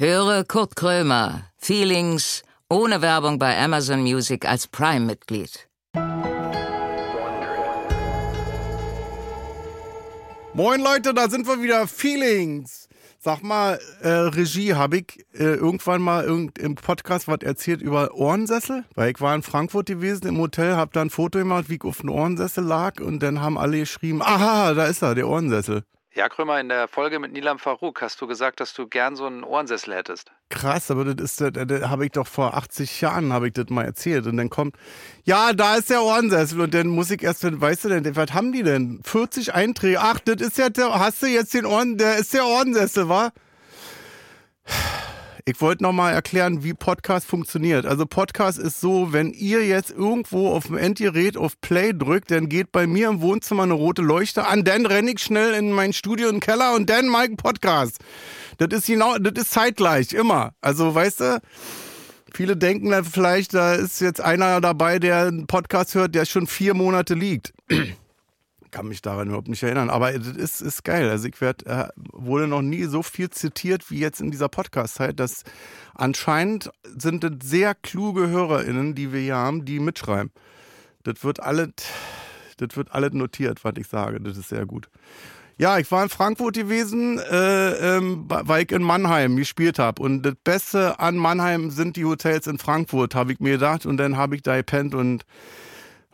Höre Kurt Krömer, Feelings, ohne Werbung bei Amazon Music als Prime-Mitglied. Moin Leute, da sind wir wieder. Feelings. Sag mal, äh, Regie, habe ich äh, irgendwann mal irgend im Podcast was erzählt über Ohrensessel? Weil ich war in Frankfurt gewesen im Hotel, habe da ein Foto gemacht, wie ich auf dem Ohrensessel lag und dann haben alle geschrieben, aha, da ist er, der Ohrensessel. Ja, Krömer, in der Folge mit Nilam Farouk hast du gesagt, dass du gern so einen Ohrensessel hättest. Krass, aber das ist, das, das habe ich doch vor 80 Jahren, habe ich das mal erzählt. Und dann kommt, ja, da ist der Ohrensessel. Und dann muss ich erst, weißt du denn, was haben die denn? 40 Einträge. Ach, das ist ja, hast du jetzt den Ohren, der ist der Ohrensessel, wa? Ich wollte nochmal erklären, wie Podcast funktioniert. Also Podcast ist so, wenn ihr jetzt irgendwo auf dem Endgerät auf Play drückt, dann geht bei mir im Wohnzimmer eine rote Leuchte an, dann renne ich schnell in mein Studio im Keller und dann mache ich Podcast. Das ist genau, das ist zeitgleich, immer. Also weißt du, viele denken dann vielleicht, da ist jetzt einer dabei, der einen Podcast hört, der schon vier Monate liegt kann mich daran überhaupt nicht erinnern. Aber es ist, ist geil. Also ich werd, äh, wurde noch nie so viel zitiert wie jetzt in dieser Podcast-Zeit, dass anscheinend sind es sehr kluge HörerInnen, die wir hier haben, die mitschreiben. Das wird alles, das wird alles notiert, was ich sage. Das ist sehr gut. Ja, ich war in Frankfurt gewesen, äh, ähm, weil ich in Mannheim gespielt habe. Und das Beste an Mannheim sind die Hotels in Frankfurt, habe ich mir gedacht. Und dann habe ich da gepennt und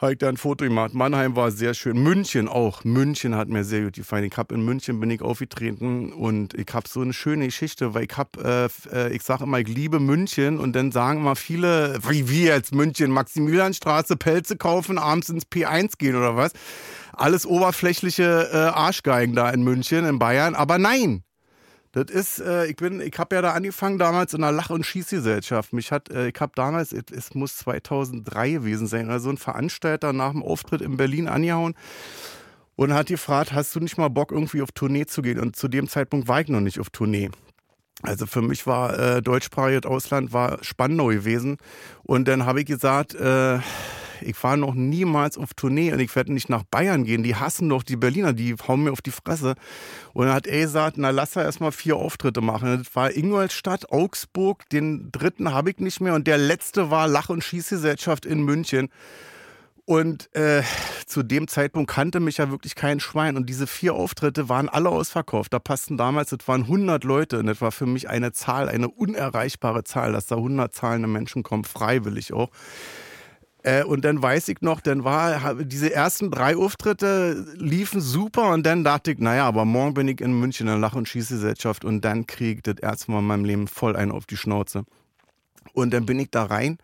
habe ich da ein Foto gemacht. Mannheim war sehr schön. München auch. München hat mir sehr gut gefallen. Ich habe in München bin ich aufgetreten und ich habe so eine schöne Geschichte, weil ich habe, äh, äh, ich sage immer, ich liebe München und dann sagen immer viele, wie wir jetzt München, Maximilianstraße, Pelze kaufen, abends ins P1 gehen oder was. Alles oberflächliche äh, Arschgeigen da in München, in Bayern. Aber nein, das ist, äh, ich bin, ich habe ja da angefangen damals in einer Lach- und Schießgesellschaft. Mich hat, äh, ich habe damals, es, muss 2003 gewesen sein, also ein Veranstalter nach dem Auftritt in Berlin angehauen und hat gefragt, hast du nicht mal Bock irgendwie auf Tournee zu gehen? Und zu dem Zeitpunkt war ich noch nicht auf Tournee. Also für mich war äh, deutschsprachiges Ausland war Spandau gewesen und dann habe ich gesagt, äh, ich war noch niemals auf Tournee und ich werde nicht nach Bayern gehen. Die hassen doch die Berliner, die hauen mir auf die Fresse. Und dann hat er gesagt, na lass er erstmal vier Auftritte machen. Das war Ingolstadt, Augsburg, den dritten habe ich nicht mehr und der letzte war Lach- und Schießgesellschaft in München. Und äh, zu dem Zeitpunkt kannte mich ja wirklich kein Schwein. Und diese vier Auftritte waren alle ausverkauft. Da passten damals, das waren 100 Leute. Und das war für mich eine Zahl, eine unerreichbare Zahl, dass da 100 zahlende Menschen kommen, freiwillig auch. Äh, und dann weiß ich noch, dann war diese ersten drei Auftritte liefen super und dann dachte ich, naja, aber morgen bin ich in München in der Lach- und Schießgesellschaft und dann kriege ich das erste Mal in meinem Leben voll einen auf die Schnauze. Und dann bin ich da rein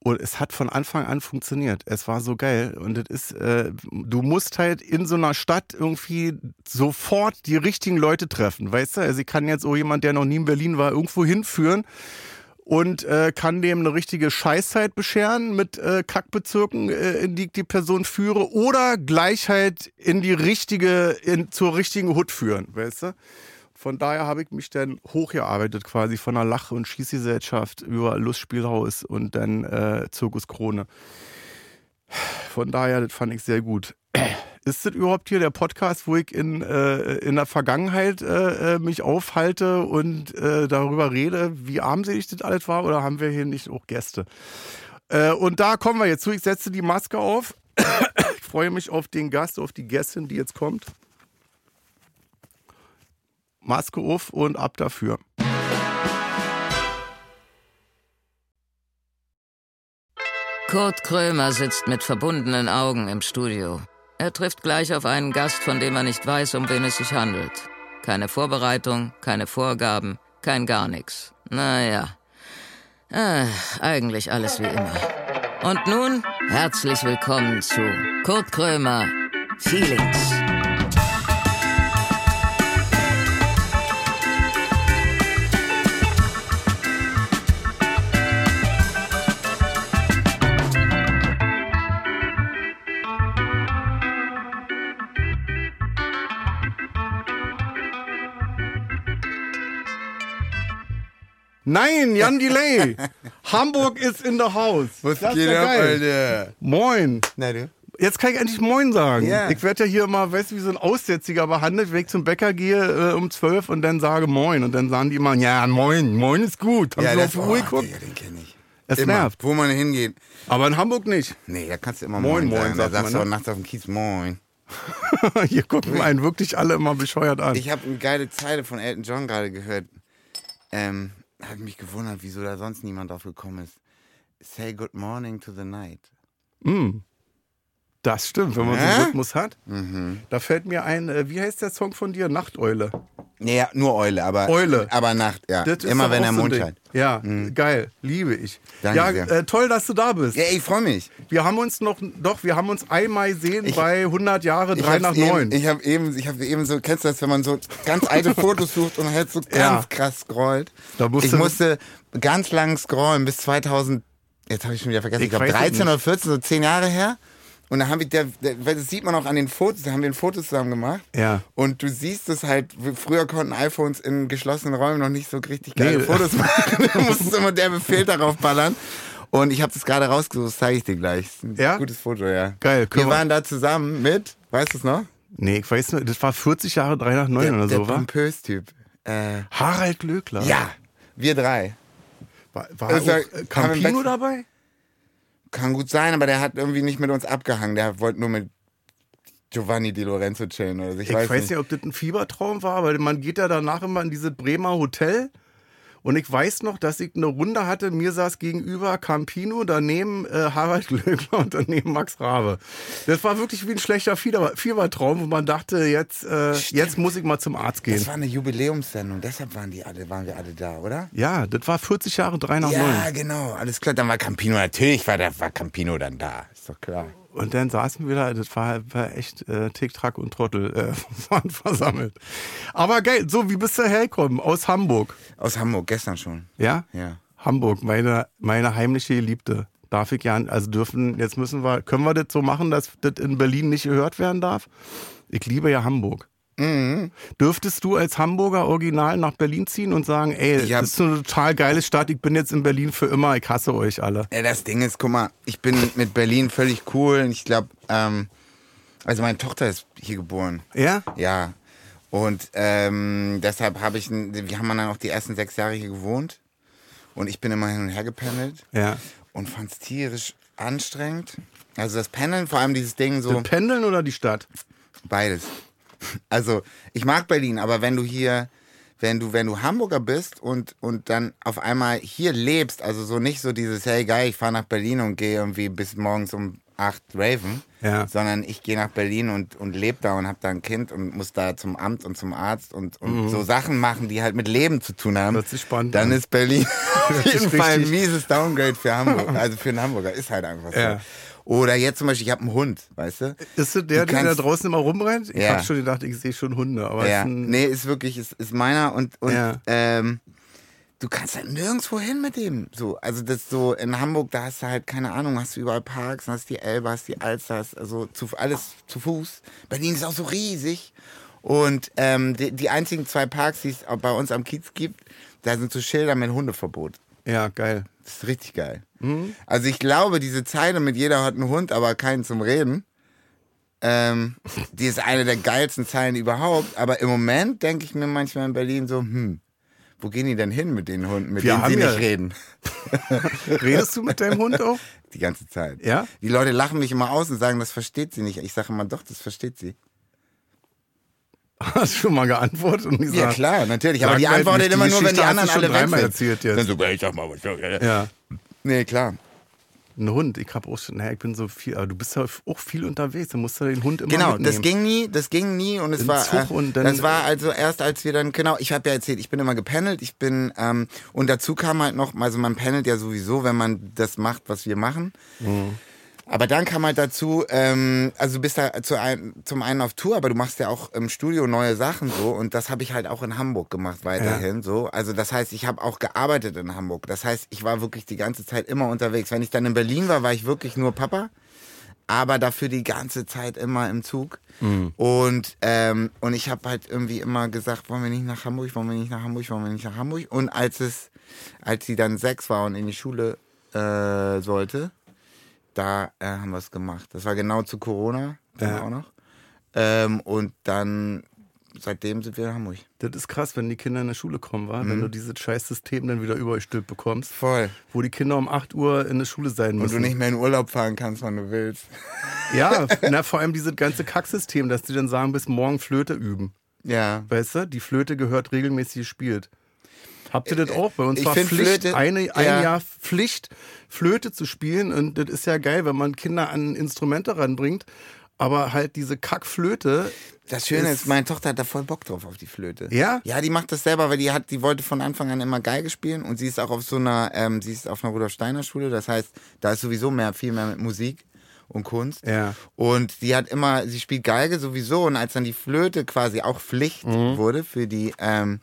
und es hat von Anfang an funktioniert. Es war so geil. Und das ist, äh, du musst halt in so einer Stadt irgendwie sofort die richtigen Leute treffen. Weißt du? Also ich kann jetzt auch jemand, der noch nie in Berlin war, irgendwo hinführen und äh, kann dem eine richtige Scheißzeit bescheren mit äh, Kackbezirken, äh, in die ich die Person führe, oder Gleichheit in die richtige, in, zur richtigen Hut führen, weißt du? Von daher habe ich mich dann hochgearbeitet, quasi von der Lach- und Schießgesellschaft über Lustspielhaus und dann äh, Zirkus Krone. Von daher, das fand ich sehr gut. Ist das überhaupt hier der Podcast, wo ich in, äh, in der Vergangenheit äh, äh, mich aufhalte und äh, darüber rede, wie armselig das alles war? Oder haben wir hier nicht auch Gäste? Äh, und da kommen wir jetzt zu. Ich setze die Maske auf. ich freue mich auf den Gast, auf die Gästin, die jetzt kommt. Maske auf und ab dafür. Kurt Krömer sitzt mit verbundenen Augen im Studio. Er trifft gleich auf einen Gast, von dem er nicht weiß, um wen es sich handelt. Keine Vorbereitung, keine Vorgaben, kein gar nichts. Naja, äh, eigentlich alles wie immer. Und nun herzlich willkommen zu Kurt Krömer Feelings. Nein, Jan Delay. Hamburg ist in the house. Was Das ist geht ja ab. Alter? Moin. Na du? Jetzt kann ich endlich Moin sagen. Ja. Ich werde ja hier immer, weißt du, wie so ein Aussätziger behandelt, wenn ich zum Bäcker gehe äh, um 12 und dann sage Moin. Und dann sagen die immer, ja, Moin, Moin ist gut. Haben Ja, Sie das auf Ruhe oh, geguckt? Digga, den kenne ich. Es immer, nervt. Wo man hingeht. Aber in Hamburg nicht. Nee, da kannst du immer Moin, Moin, Moin, sagen. Da sagt sagst du ne? auch nachts auf dem Kiez Moin. hier gucken einen wirklich alle immer bescheuert an. Ich habe eine geile Zeile von Elton John gerade gehört. Ähm, hat mich gewundert, wieso da sonst niemand drauf gekommen ist. Say good morning to the night. das stimmt, wenn man so Hä? einen Rhythmus hat. Mhm. Da fällt mir ein, äh, wie heißt der Song von dir? Nachteule. Nee, ja, nur Eule, aber Eule. aber Nacht, ja. Das Immer wenn er ein Mond scheint. Ja, geil. Liebe ich. Danke ja, sehr. äh, toll, dass du da bist. Ja, ich freue mich. Wir haben uns noch, doch, wir haben uns einmal gesehen Ich- bei 100 Jahre, Ich 3 nach hab's 9. Eben, ich habe eben, ich habe eben so, kennst du das, wenn man so ganz alte Fotos sucht und halt so ganz Ja. krass scrollt. Da musst ich musste ganz lang scrollen bis 2000, jetzt habe ich schon wieder vergessen, Ich ich, glaube weiß es 13 nicht. oder 14, so 10 Jahre her. Und da haben wir, der, der, das sieht man auch an den Fotos, da haben wir ein Foto zusammen gemacht. Ja. Und du siehst es halt, früher konnten iPhones in geschlossenen Räumen noch nicht so richtig geile Nee. Fotos machen. du musstest immer der Befehl darauf ballern. Und ich habe das gerade rausgesucht, das zeige ich dir gleich. Ja? gutes Foto, ja. Geil, können Wir waren da zusammen mit, weißt du es noch? Nee, ich weiß nicht, das war 40 Jahre 3 nach 9 oder der so, war? Pompös-Typ. Äh, Harald Glöckler. ja, wir drei. War, war war- äh, Campino dabei? Kann gut sein, aber der hat irgendwie nicht mit uns abgehangen. Der wollte nur mit Giovanni Di Lorenzo chillen oder so. Ich, Ich weiß, nicht, ob das ein Fiebertraum war, weil man geht ja danach immer in dieses Bremer Hotel. Und ich weiß noch, dass ich eine Runde hatte, mir saß gegenüber Campino, daneben äh, Harald Glöckler und daneben Max Rabe. Das war wirklich wie ein schlechter Fieber, Fiebertraum, wo man dachte, jetzt, äh, jetzt muss ich mal zum Arzt gehen. Das war eine Jubiläumssendung, deshalb waren die alle, waren wir alle da, oder? Ja, das war 40 Jahre 3 nach 9. Ja, genau, alles klar. Dann war Campino, natürlich war, der, war Campino dann da, ist doch klar. Und dann saßen wir da, das war, war echt äh, Tick, Track und Trottel äh, waren versammelt. Aber geil, so, wie bist du hergekommen? Aus Hamburg, Aus Hamburg, gestern schon. ja? Ja. Hamburg, meine, meine heimliche Geliebte. Darf ich ja, also dürfen, jetzt müssen wir, können wir das so machen, dass das in Berlin nicht gehört werden darf? Ich liebe ja Hamburg. Mhm. Dürftest du als Hamburger Original nach Berlin ziehen und sagen, ey, das ist eine total geile Stadt, ich bin jetzt in Berlin für immer, ich hasse euch alle. Ja, das Ding ist, guck mal, ich bin mit Berlin völlig cool. Und ich glaube, ähm, also meine Tochter ist hier geboren. Ja? Ja. Und ähm, deshalb habe ich, wir haben dann auch die ersten sechs Jahre hier gewohnt. Und ich bin immer hin und her gependelt Ja. und fand es tierisch anstrengend. Also das Pendeln, vor allem dieses Ding so, Das Pendeln oder die Stadt? beides. Also ich mag Berlin, aber wenn du hier, wenn du, wenn du Hamburger bist und, und dann auf einmal hier lebst, also so nicht so dieses, hey geil, ich fahre nach Berlin und gehe irgendwie bis morgens um acht raven, Ja. sondern ich gehe nach Berlin und, und lebe da und habe da ein Kind und muss da zum Amt und zum Arzt und, und so Sachen machen, die halt mit Leben zu tun haben. Mhm. Hört sich spannend dann an. ist Berlin auf jeden Fall ein mieses Downgrade für Hamburg. Also für einen Hamburger ist halt einfach so. Ja. Oder jetzt zum Beispiel, ich habe einen Hund, weißt du? Ist das der, Du der da draußen immer rumrennt? Ich Ja. habe schon gedacht, ich sehe schon Hunde, aber Ja, ist nee, ist wirklich, ist, ist meiner und, und Ja. ähm, du kannst halt nirgendwo hin mit dem. So, also das so in Hamburg, da hast du halt, keine Ahnung, hast du überall Parks, hast die Elbe, hast die Alster, hast also zu, alles zu Fuß. Berlin ist auch so riesig. Und ähm, die, die einzigen zwei Parks, die es bei uns am Kiez gibt, da sind so Schilder mit Hundeverbot. ja, geil. Das ist richtig geil. Mhm. Also ich glaube, diese Zeile mit jeder hat einen Hund, aber keinen zum Reden, ähm, die ist eine der geilsten Zeilen überhaupt. Aber im Moment denke ich mir manchmal in Berlin so, hm, wo gehen die denn hin mit den Hunden, mit Wir denen sie ja- nicht reden? Redest du mit deinem Hund auch? Die ganze Zeit. Ja? Die Leute lachen mich immer aus und sagen, das versteht sie nicht. Ich sage immer, doch, das versteht sie. Hast du schon mal geantwortet und gesagt? Ja klar, natürlich. Aber die antwortet immer nur, wenn die anderen alle weg sind. erzählt jetzt. Dann so, ich sag mal was. Ja. Nee, klar. Ein Hund, ich habe auch schon, naja, ich bin so viel, aber du bist ja auch viel unterwegs, dann musst du den Hund immer Genau, mitnehmen. das ging nie, das ging nie und es Im war, Zug äh, und dann- das war also erst als wir dann, genau, ich habe ja erzählt, ich bin immer gependelt, ich bin, ähm, und dazu kam halt noch, also man pendelt ja sowieso, wenn man das macht, was wir machen. Mhm. Aber dann kam halt dazu, ähm, also du bist da zu ein, zum einen auf Tour, aber du machst ja auch im Studio neue Sachen so und das habe ich halt auch in Hamburg gemacht weiterhin so. Also das heißt, ich habe auch gearbeitet in Hamburg. Das heißt, ich war wirklich die ganze Zeit immer unterwegs. Wenn ich dann in Berlin war, war ich wirklich nur Papa aber dafür die ganze Zeit immer im Zug. Und, ähm, und ich habe halt irgendwie immer gesagt, wollen wir nicht nach Hamburg, wollen wir nicht nach Hamburg, wollen wir nicht nach Hamburg. Und als es, als sie dann sechs war und in die Schule äh, sollte, da äh, haben wir es gemacht. Das war genau zu Corona, Ja. auch noch. Ähm, und dann, seitdem sind wir in Hamburg. Das ist krass, wenn die Kinder in die Schule kommen, wa? Mhm. wenn du dieses scheiß System dann wieder übergestülpt bekommst, Voll. wo die Kinder um 8 Uhr in der Schule sein Und müssen. du nicht mehr in Urlaub fahren kannst, wann du willst. Ja, na, vor allem dieses ganze Kacksystem, dass die dann sagen, bis morgen Flöte üben. Ja. Weißt du, die Flöte gehört regelmäßig gespielt. Habt ihr das auch? Bei uns ich war Pflicht, Flöte- eine, ein ja. Jahr Pflicht, Flöte zu spielen. Und das ist ja geil, wenn man Kinder an Instrumente ranbringt. Aber halt diese Kackflöte. Das Schöne Ist- ist, meine Tochter hat da voll Bock drauf auf die Flöte. Ja? Ja, die macht das selber, weil die hat, die wollte von Anfang an immer Geige spielen und sie ist auch auf so einer, ähm, sie ist auf einer Rudolf Steiner Schule, das heißt, da ist sowieso mehr, viel mehr mit Musik und Kunst. Ja. Und sie hat immer, sie spielt Geige sowieso und als dann die Flöte quasi auch Pflicht Mhm. wurde für die, ähm,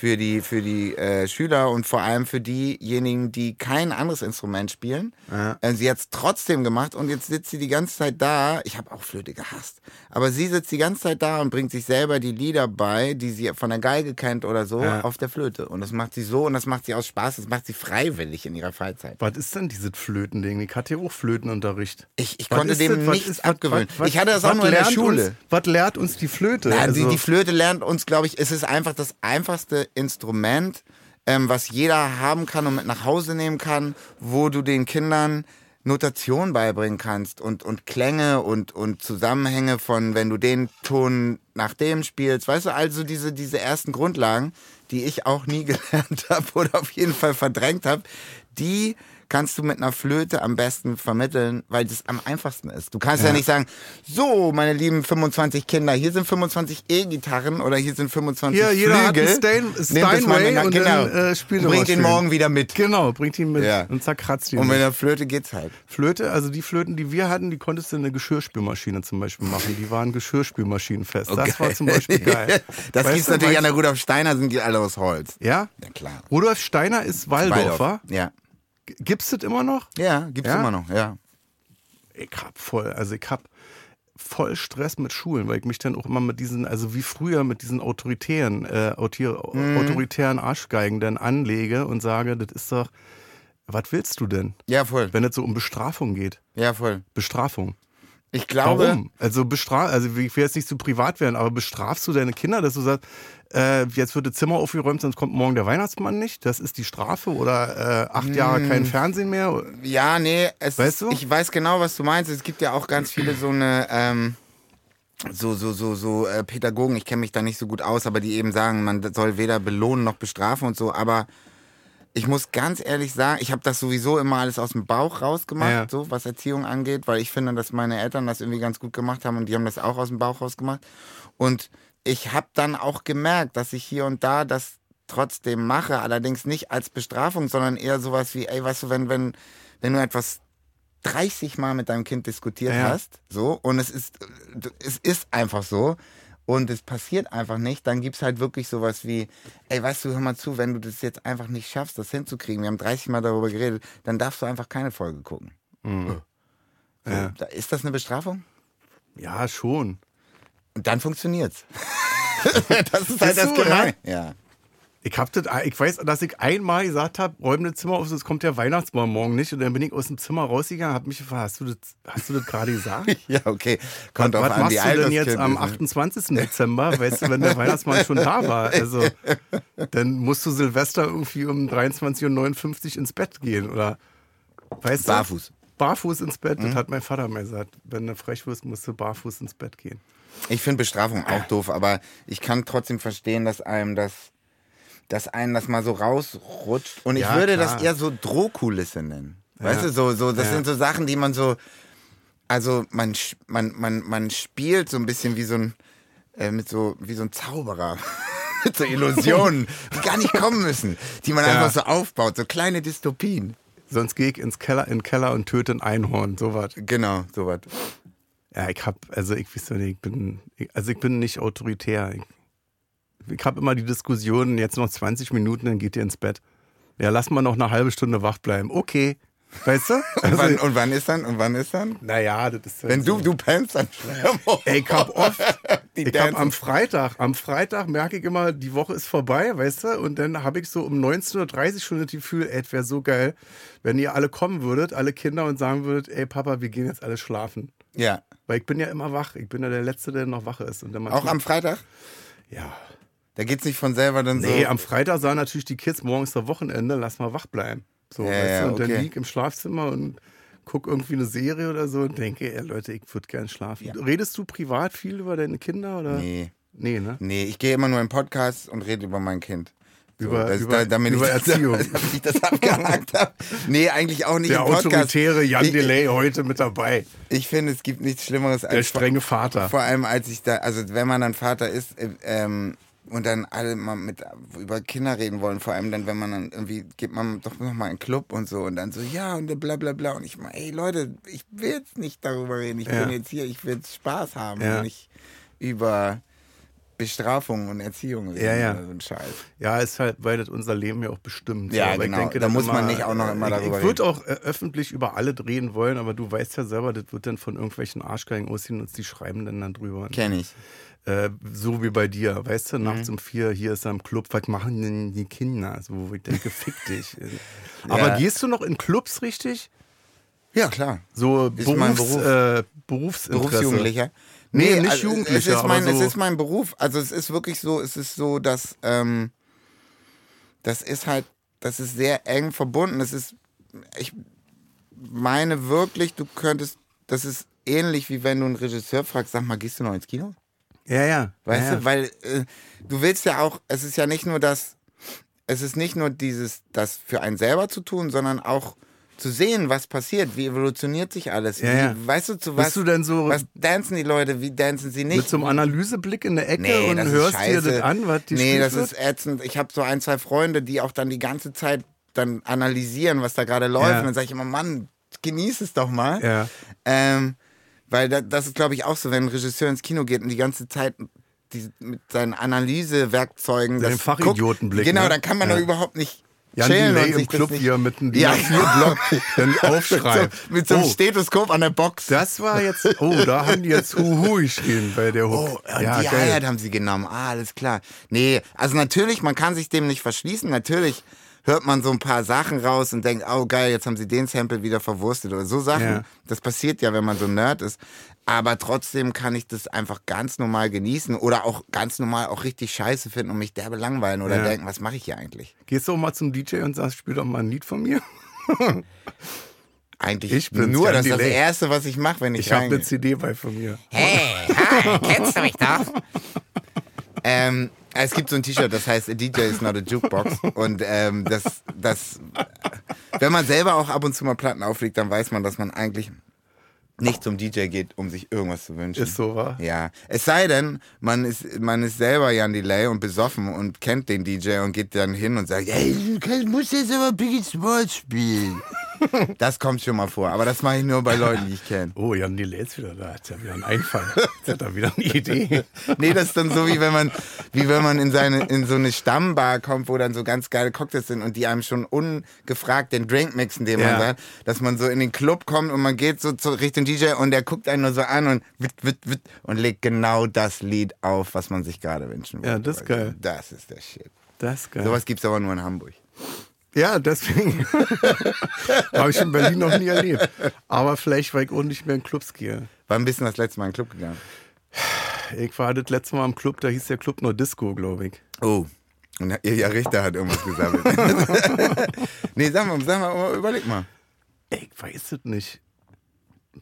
für die, für die äh, Schüler und vor allem für diejenigen, die kein anderes Instrument spielen. Ja. Äh, sie hat es trotzdem gemacht und jetzt sitzt sie die ganze Zeit da. Ich habe auch Flöte gehasst. Aber sie sitzt die ganze Zeit da und bringt sich selber die Lieder bei, die sie von der Geige kennt oder so, Ja. auf der Flöte. Und das macht sie so und das macht sie aus Spaß. Das macht sie freiwillig in ihrer Freizeit. Was ist denn dieses Flötending? Ich hatte ja auch Flötenunterricht. Ich, ich Was konnte dem das? Was nichts ist- was- abgewöhnen. was- ich hatte das was auch nur in der Schule. Uns, was lehrt uns die Flöte? Nein, die, Also- die Flöte lernt uns, glaube ich, es ist einfach das einfachste Instrument, ähm, was jeder haben kann und mit nach Hause nehmen kann, wo du den Kindern Notation beibringen kannst und, und Klänge und, und Zusammenhänge von, wenn du den Ton nach dem spielst. Weißt du, also diese, diese ersten Grundlagen, die ich auch nie gelernt habe oder auf jeden Fall verdrängt habe, die kannst du mit einer Flöte am besten vermitteln, weil das am einfachsten ist. Du kannst ja, nicht sagen, so, meine lieben 25 Kinder, hier sind 25 E-Gitarren oder hier sind 25 Hier, jeder hat Flügel. einen Stein- Steinway und genau. dann, äh, spielt er Bringt den morgen wieder mit. Genau, bringt ihn mit Ja. und zerkratzt ihn. Und mit der Flöte geht's halt. Flöte, also die Flöten, die wir hatten, die konntest du in eine Geschirrspülmaschine zum Beispiel machen. Die waren Geschirrspülmaschinenfest. Das war zum Beispiel geil. das Weißt gibt's natürlich an der Rudolf Steiner, sind die alle aus Holz. Ja? Ja, klar. Rudolf Steiner ist Waldorfer. Ja. Gibt's das immer noch? Ja, gibt's Ja? immer noch, ja. Ich hab voll, also ich hab voll Stress mit Schulen, weil ich mich dann auch immer mit diesen, also wie früher mit diesen autoritären, äh, Mhm. autoritären Arschgeigen dann anlege und sage, das ist doch, was willst du denn, Ja, voll. wenn es so um Bestrafung geht? Ja, voll. Bestrafung. Ich glaube, Warum? Also bestraf, also ich will jetzt nicht zu privat werden, aber bestrafst du deine Kinder, dass du sagst, äh, jetzt wird das Zimmer aufgeräumt, sonst kommt morgen der Weihnachtsmann nicht? Das ist die Strafe oder äh, acht Jahre kein Fernsehen mehr? Ja, nee, es Weißt du? ich weiß genau, was du meinst. Es gibt ja auch ganz viele so eine ähm, so so so so äh, Pädagogen, ich kenne mich da nicht so gut aus, aber die eben sagen, man soll weder belohnen noch bestrafen und so, aber ich muss ganz ehrlich sagen, ich habe das sowieso immer alles aus dem Bauch rausgemacht, Ja. so was Erziehung angeht, weil ich finde, dass meine Eltern das irgendwie ganz gut gemacht haben und die haben das auch aus dem Bauch rausgemacht. Und ich habe dann auch gemerkt, dass ich hier und da das trotzdem mache, allerdings nicht als Bestrafung, sondern eher sowas wie, ey, weißt du, wenn, wenn, wenn du etwas 30 Mal mit deinem Kind diskutiert Ja. hast, so, und es ist, es ist einfach so, und es passiert einfach nicht, dann gibt's halt wirklich sowas wie, ey, weißt du, hör mal zu, wenn du das jetzt einfach nicht schaffst, das hinzukriegen, wir haben 30 Mal darüber geredet, dann darfst du einfach keine Folge gucken. So, Ja. Ist das eine Bestrafung? Ja, schon. Und dann funktioniert's. das ist halt Ist das so, Gemeine. Ja. Ich hab das, ich weiß, dass ich einmal gesagt habe, räum das Zimmer auf, sonst kommt der Weihnachtsmann morgen nicht. Und dann bin ich aus dem Zimmer rausgegangen, hab mich gefragt, hast du das, hast du das gerade gesagt? ja, okay. Kommt was drauf an, machst du denn jetzt am ist, ne? 28. Dezember, weißt du, wenn der Weihnachtsmann schon da war? Also, dann musst du Silvester irgendwie um 23.59 Uhr ins Bett gehen, oder? Weißt du? Barfuß. Barfuß ins Bett, Mhm. das hat mein Vater mir gesagt. Wenn du frech wirst, musst du barfuß ins Bett gehen. Ich finde Bestrafung auch doof, aber ich kann trotzdem verstehen, dass einem das, dass einem das mal so rausrutscht. Und ich Ja, würde klar. das eher so Drohkulisse nennen. Weißt Ja. du, so, so, das Ja. sind so Sachen, die man so, also man, man, man, man spielt so ein bisschen wie so ein, äh, mit so, wie so ein Zauberer. mit so Illusionen, die gar nicht kommen müssen, die man einfach so aufbaut, so kleine Dystopien. Sonst gehe ich ins Keller, in den Keller und töte ein Einhorn, sowas. Genau, sowas. Ja, ich hab, also ich weiß nicht, ich bin, also ich bin nicht autoritär. Ich, ich habe immer die Diskussion, jetzt noch 20 Minuten, dann geht ihr ins Bett. Ja, lass mal noch eine halbe Stunde wach bleiben. Okay. Weißt du? Und wann, und wann ist dann? Und wann ist dann? Naja, das ist halt Wenn so. du, du pennst, dann Ey, ich hab oft, Die ich hab am Freitag, am Freitag merke ich immer, die Woche ist vorbei, weißt du? Und dann habe ich so um 19.30 Uhr schon das Gefühl, ey, wäre so geil, wenn ihr alle kommen würdet, alle Kinder und sagen würdet, ey Papa, wir gehen jetzt alle schlafen. Ja. Weil ich bin ja immer wach. Ich bin ja der Letzte, der noch wach ist. Und dann Auch am Freitag? Ja. Da geht's nicht von selber dann so. Nee, am Freitag sagen natürlich die Kids, morgen ist der Wochenende, lass mal wach bleiben. So, Ja, weißt ja, du? Und dann okay. lieg im Schlafzimmer und guck irgendwie eine Serie oder so und denke, ey Leute, ich würde gern schlafen. Redest du privat viel über deine Kinder? Oder? Nee. Nee, ne? Nee, ich gehe immer nur in Podcasts und rede über mein Kind. So, Über- das, über- da, damit über ich, Erziehung. Damit ich das abgehakt habe. Nee, eigentlich auch nicht Der autoritäre Jan ich, Delay heute mit dabei. Ich finde, es gibt nichts Schlimmeres Der als strenge Vater. vor allem als ich da, also wenn man dann Vater ist äh, ähm, und dann alle mal mit über Kinder reden wollen, vor allem dann, wenn man dann irgendwie geht man doch noch mal in den Club und so und dann so ja und bla bla bla und ich meine, ey Leute, ich will jetzt nicht darüber reden, ich Ja. bin jetzt hier, ich will jetzt Spaß haben Ja. und nicht über Bestrafung und Erziehung reden Ja, ja. oder so ein Scheiß. Ja, ist halt, weil das unser Leben ja auch bestimmt. Ja, aber genau. Da dann muss man nicht auch noch immer ich- darüber Ich würde auch äh, öffentlich über alle reden wollen, aber du weißt ja selber, das wird dann von irgendwelchen Arschgeigen aussehen und die schreiben dann, dann drüber. Kenn ich. Äh, so wie bei dir, weißt du, nachts Mhm. um vier, hier ist er im Club, was machen denn die Kinder? So, wo ich denke, fick dich. Aber Ja. gehst du noch in Clubs richtig? Ja, klar. So Ist mein Berufs, Beruf. äh, Berufsinteresse. Berufsjugendlicher? Nee, nicht also, Jugendlicher, Es ist, aber mein, so- es ist mein Beruf. Also es ist wirklich so, es ist so, dass ähm, das ist halt, das ist sehr eng verbunden. Es ist, ich meine wirklich, du könntest, das ist ähnlich wie wenn du einen Regisseur fragst, sag mal, gehst du noch ins Kino? Ja, ja. Weißt ja, du, weil äh, du willst ja auch, es ist ja nicht nur das, es ist nicht nur dieses, das für einen selber zu tun, sondern auch zu sehen, was passiert, wie evolutioniert sich alles. Ja, wie, ja. Weißt du, zu Bist was, du denn so- was dancen die Leute, wie dancen sie nicht? Mit so einem Analyseblick in der Ecke Nee, und hörst dir das an, was die Nee, das wird? ist ätzend. Ich habe so ein, zwei Freunde, die auch dann die ganze Zeit dann analysieren, was da gerade läuft. Ja. Und dann sage ich immer, Mann, genieß es doch mal. Ja. Ähm, weil da, das ist, glaube ich, auch so, wenn ein Regisseur ins Kino geht und die ganze Zeit die, mit seinen Analysewerkzeugen. Seinen das Fachidiotenblick, Genau, ne? dann kann man Ja. doch überhaupt nicht Jan chillen Delay und im Club hier mit einem Ja. DIN-A4-Block dann aufschreibt. mit so, mit so einem Oh, Stethoskop an der Box. Das war jetzt, oh, da haben die jetzt Huhu geschrien bei der Oh, Hook. und die Hi-Hat haben sie genommen. Ah, alles klar. Nee, also natürlich, man kann sich dem nicht verschließen. Natürlich hört man so ein paar Sachen raus und denkt, oh geil, jetzt haben sie den Sample wieder verwurstet oder so Sachen. Ja. Das passiert ja, wenn man so ein Nerd ist. Aber trotzdem kann ich das einfach ganz normal genießen oder auch ganz normal auch richtig scheiße finden und mich derbe langweilen oder Ja. denken, was mache ich hier eigentlich? Gehst du auch mal zum DJ und sagst, spiel doch mal ein Lied von mir? Eigentlich Ich bin's, nur, das ist das. Erste, was ich mache, wenn ich, Ich habe eine CD bei von mir. Hey, hi, kennst du mich doch? Ähm, es gibt so ein T-Shirt, das heißt A DJ is not a Jukebox. Und ähm, das, das, wenn man selber auch ab und zu mal Platten auflegt, dann weiß man, dass man eigentlich nicht zum DJ geht, um sich irgendwas zu wünschen. Ist so, wa? Ja. Es sei denn, man ist, man ist selber Jan Delay und besoffen und kennt den DJ und geht dann hin und sagt, ey, du musst jetzt aber Biggie Smalls spielen. Das kommt schon mal vor, aber das mache ich nur bei Leuten, die ich kenne. Oh, Jan Delay ist wieder da. Hat ja wieder einen Einfall. Jetzt hat er wieder eine Idee. Nee, das ist dann so, wie wenn man, wie wenn man in, seine, in so eine Stammbar kommt, wo dann so ganz geile Cocktails sind und die einem schon ungefragt den Drink mixen, den Ja. man hat, dass man so in den Club kommt und man geht so zu Richtung DJ und der guckt einen nur so an und witt, witt, witt und legt genau das Lied auf, was man sich gerade wünschen Ja, würde. das ist geil. Das ist der Shit. Das ist geil. Sowas gibt's aber nur in Hamburg. Ja, deswegen habe ich in Berlin noch nie erlebt. Aber vielleicht, weil ich auch nicht mehr in Clubs gehe. Wann bist du das letzte Mal in den Club gegangen? Ich war das letzte Mal im Club, da hieß der Club nur Disco, glaube ich. Oh. Und Ilja Richter hat irgendwas gesammelt. nee, sag mal, sag mal, überleg mal. Ey, ich weiß es nicht.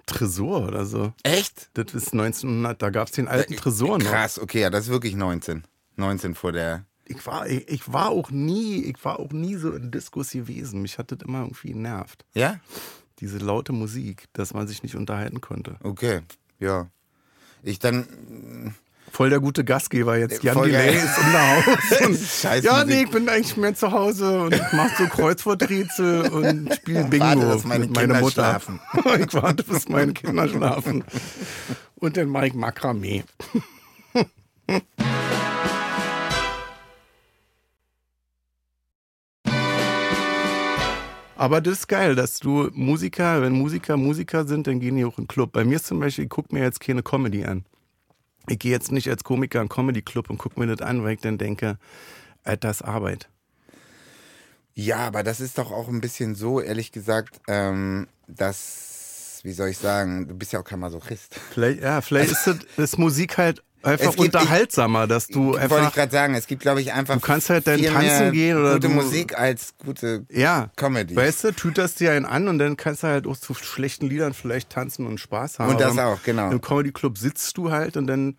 Tresor oder so. Echt? Das ist 1900, da gab es den alten Tresor noch. Krass, okay, ja, das ist wirklich 19. 19 vor der. Ich war, ich, ich war auch nie, ich war auch nie so in Diskos gewesen. Mich hat das immer irgendwie genervt. Ja? Diese laute Musik, dass man sich nicht unterhalten konnte. Okay, ja. Ich dann. Voll der gute Gastgeber jetzt. Jan Voll Delay ist im Haus. Scheiß ja, nee, ich bin eigentlich mehr zu Hause und mach so Kreuzworträtsel und spiele Bingo Warte, dass meine mit meiner Kinder Mutter. schlafen. ich warte, bis meine Kinder schlafen. Und dann mach ich Makramee. Aber das ist geil, dass du Musiker, wenn Musiker Musiker sind, dann gehen die auch in den Club. Bei mir zum Beispiel, ich gucke mir jetzt keine Comedy an. Ich gehe jetzt nicht als Komiker in einen Comedy-Club und gucke mir das an, weil ich dann denke, Alter, das ist Arbeit. Ja, aber das ist doch auch ein bisschen so, ehrlich gesagt, ähm, dass, wie soll ich sagen, du bist ja auch kein Masochist. Vielleicht, ja, vielleicht ist, das, ist Musik halt einfach gibt- unterhaltsamer, dass du Wollte ich einfach, gerade sagen, es gibt, glaube ich, einfach Du kannst halt dann tanzen gehen oder gute du- Musik als gute ja, Comedy. weißt du, tüterst dir einen an und dann kannst du halt auch zu schlechten Liedern vielleicht tanzen und Spaß haben. Und das auch, genau. Im Comedy Club sitzt du halt und dann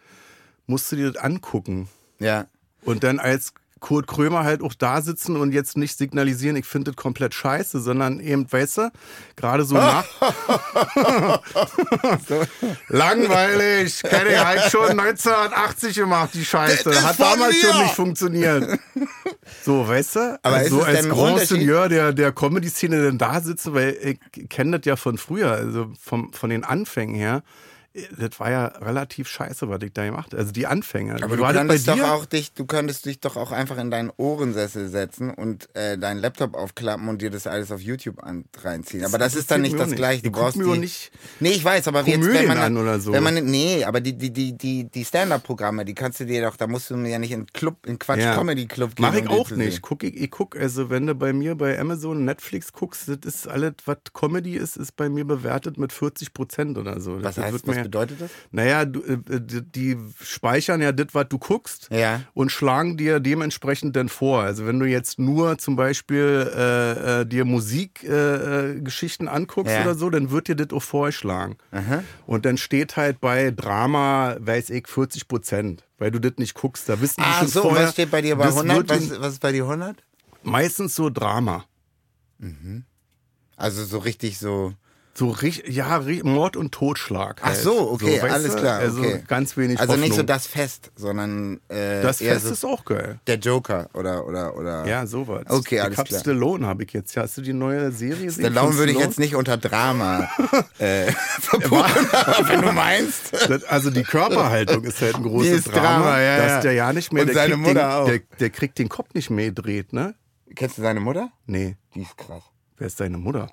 musst du dir das angucken. Ja. Und dann als Kurt Krömer halt auch da sitzen und jetzt nicht signalisieren, ich finde das komplett scheiße, sondern eben, weißt du, gerade so nach. Langweilig, kenne ich halt schon 1980 gemacht, die Scheiße. Das Hat damals mir. schon nicht funktioniert. So, weißt du? Aber also ist es als Grand? Seigneur der, der Comedy-Szene denn da sitzen, weil ich kenne das ja von früher, also vom, von den Anfängen her. Das war ja relativ scheiße, was ich da gemacht habe. Also die Anfänge. Aber du könntest doch auch dich, du könntest dich doch auch einfach in deinen Ohrensessel setzen und äh, deinen Laptop aufklappen und dir das alles auf YouTube an, reinziehen. Aber das, Das ist dann nicht das gleiche. Du brauchst mir die. nicht nee, ich weiß, aber jetzt, wenn man an oder so. wenn man nee, aber die die die die die Stand-up-Programme, die kannst du dir doch, da musst du ja nicht in Club, in Quatsch Ja. Comedy Club gehen. Mach ich auch nicht. Guck ich, ich guck, also wenn du bei mir bei Amazon Netflix guckst, das ist alles, was Comedy ist, ist bei mir bewertet mit 40 Prozent oder so. Was Das heißt, wird was mir- bedeutet das? Naja, du, äh, die, speichern ja das, was du guckst Ja. und schlagen dir dementsprechend dann vor. Also wenn du jetzt nur zum Beispiel äh, äh, dir Musikgeschichten äh, Geschichten anguckst Ja. oder so, dann wird dir das auch vorschlagen. Und dann steht halt bei Drama, weiß ich, 40 Prozent. Weil du das nicht guckst, da wissen die Ah, schon so, vorher. was steht bei dir bei das 100? wird ihnen- Was, was ist bei dir 100? Meistens so Drama. Also so richtig so. So richtig, ja, Mord und Totschlag. Ach Halt. so, okay, weißt alles du? klar. Also okay. ganz wenig Also nicht so Hoffnung. das Fest, sondern äh, Das Fest so ist auch geil. der Joker oder oder oder. Ja, sowas. Okay, ich alles hab klar. Stallone habe ich jetzt. Hast du die neue Serie gesehen? Stallone würde ich jetzt nicht unter Drama äh, verbuchen, wenn du meinst. Das, also die Körperhaltung ist halt ein großes Drama, Drama, ja, dass der ja nicht mehr, Und seine Mutter den, auch. Der, der kriegt den Kopf nicht mehr gedreht, ne? Kennst du seine Mutter? Nee, Die ist krass. wer ist deine Mutter?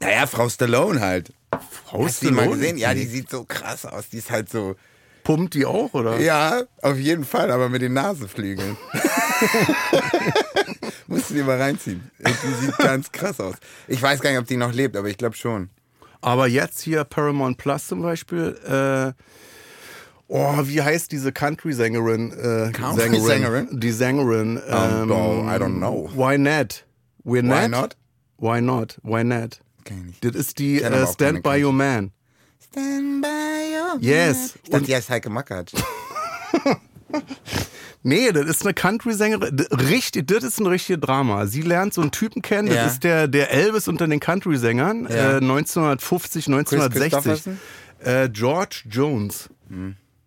Naja, Frau Stallone halt. Frau Hast du die mal Stallone? gesehen? Ja, die sieht so krass aus. Die ist halt so. Pumpt die auch, oder? Ja, auf jeden Fall, aber mit den Nasenflügeln. Musst du dir mal reinziehen. Die sieht ganz krass aus. Ich weiß gar nicht, ob die noch lebt, aber ich glaube schon. Aber jetzt hier Paramount Plus zum Beispiel, äh, oh, wie heißt diese Country-Sängerin? Äh, Country-Sängerin? Die Sängerin. Ähm, no, I don't know. Why not? We're Why not? not? Why not? Why not? Kenn ich nicht. Das ist die äh, Stand By Your Man. Stand by your Yes. man. Ich dachte, die heißt Heike Makatsch. Nee, das ist eine Country-Sängerin. Richtig, das ist ein richtiges Drama. Sie lernt so einen Typen kennen, das Ja. ist der, der Elvis unter den Country-Sängern, Ja. äh, 1950, 1960. Christopherson? Äh, George Jones.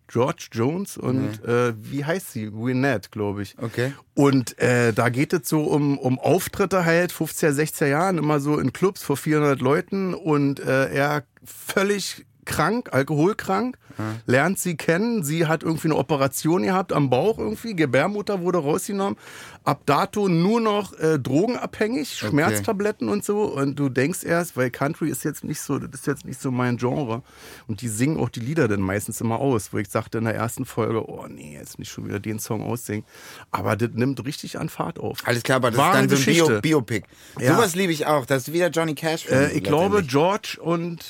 George Jones und äh, wie heißt sie? Winnet, glaube ich. Okay. Und äh, da geht es so um, um Auftritte halt, 50er, 60er Jahren, immer so in Clubs vor 400 Leuten und äh, er völlig krank, alkoholkrank, lernt sie kennen. Sie hat irgendwie eine Operation gehabt am Bauch irgendwie, Gebärmutter wurde rausgenommen. Ab dato nur noch äh, drogenabhängig, Schmerztabletten und so. Und du denkst erst, weil Country ist jetzt nicht so, das ist jetzt nicht so mein Genre. Und die singen auch die Lieder dann meistens immer aus, wo ich sagte in der ersten Folge, oh nee, jetzt nicht schon wieder den Song aussingen. Aber das nimmt richtig an Fahrt auf. Alles klar, aber das Wahre ist dann so ein Bio, Geschichte. Biopic. Ja. Sowas liebe ich auch. Das ist wieder Johnny Cash. Äh, ich glaube. George und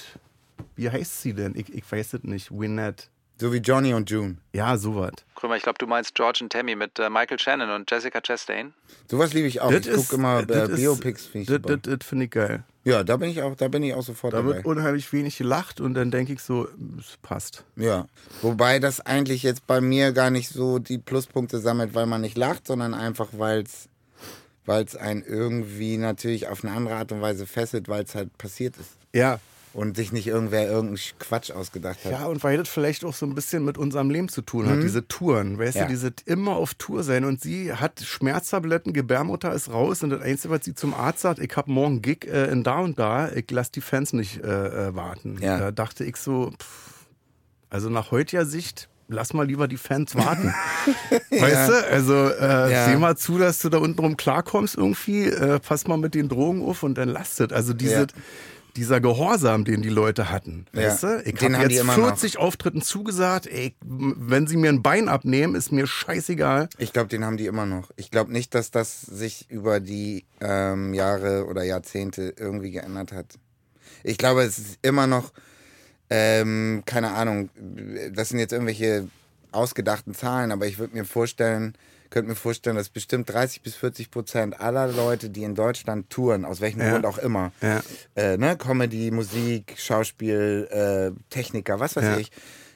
wie heißt sie denn? Ich, ich weiß es nicht. Winnet. So wie Johnny und June. Ja, sowas. Krömer, ich glaube, du meinst George und Tammy mit äh, Michael Shannon und Jessica Chastain. Sowas liebe ich auch. Das ich gucke immer äh, Biopics. Finde ich Das, das, finde ich geil. Ja, da bin ich auch, da bin ich auch sofort Da dabei. wird unheimlich wenig gelacht und dann denke ich so, es passt. Ja, wobei das eigentlich jetzt bei mir gar nicht so die Pluspunkte sammelt, weil man nicht lacht, sondern einfach, weil es weil es einen irgendwie natürlich auf eine andere Art und Weise fesselt, weil es halt passiert ist. Ja. Und sich nicht irgendwer irgendeinen Quatsch ausgedacht hat. Ja, und weil das vielleicht auch so ein bisschen mit unserem Leben zu tun hat, diese Touren, weißt Ja. du, diese immer auf Tour sein und sie hat Schmerztabletten, Gebärmutter ist raus und das Einzige, was sie zum Arzt sagt, ich habe morgen Gig äh, in da und da, ich lass die Fans nicht äh, äh, warten. Ja. Da dachte ich so, pff, also nach heutiger Sicht lass mal lieber die Fans warten. Weißt du? Also äh, Ja. seh mal zu, dass du da unten rum klarkommst irgendwie. Äh, pass mal mit den Drogen auf und dann lasst es. Also diese, Ja. Dieser Gehorsam, den die Leute hatten. Ja. Weißt du? Ich Den habe jetzt immer noch. 40 Auftritten zugesagt. Ey, wenn sie mir ein Bein abnehmen, ist mir scheißegal. Ich glaube, den haben die immer noch. Ich glaube nicht, dass das sich über die ähm, Jahre oder Jahrzehnte irgendwie geändert hat. Ich glaube, es ist immer noch, ähm, keine Ahnung, das sind jetzt irgendwelche ausgedachten Zahlen, aber ich würde mir vorstellen, könnte mir vorstellen, dass bestimmt 30 bis 40 Prozent aller Leute, die in Deutschland touren, aus welchem Ja. Grund auch immer, Ja. äh, ne, Comedy, Musik, Schauspiel, äh, Techniker, was weiß Ja. ich,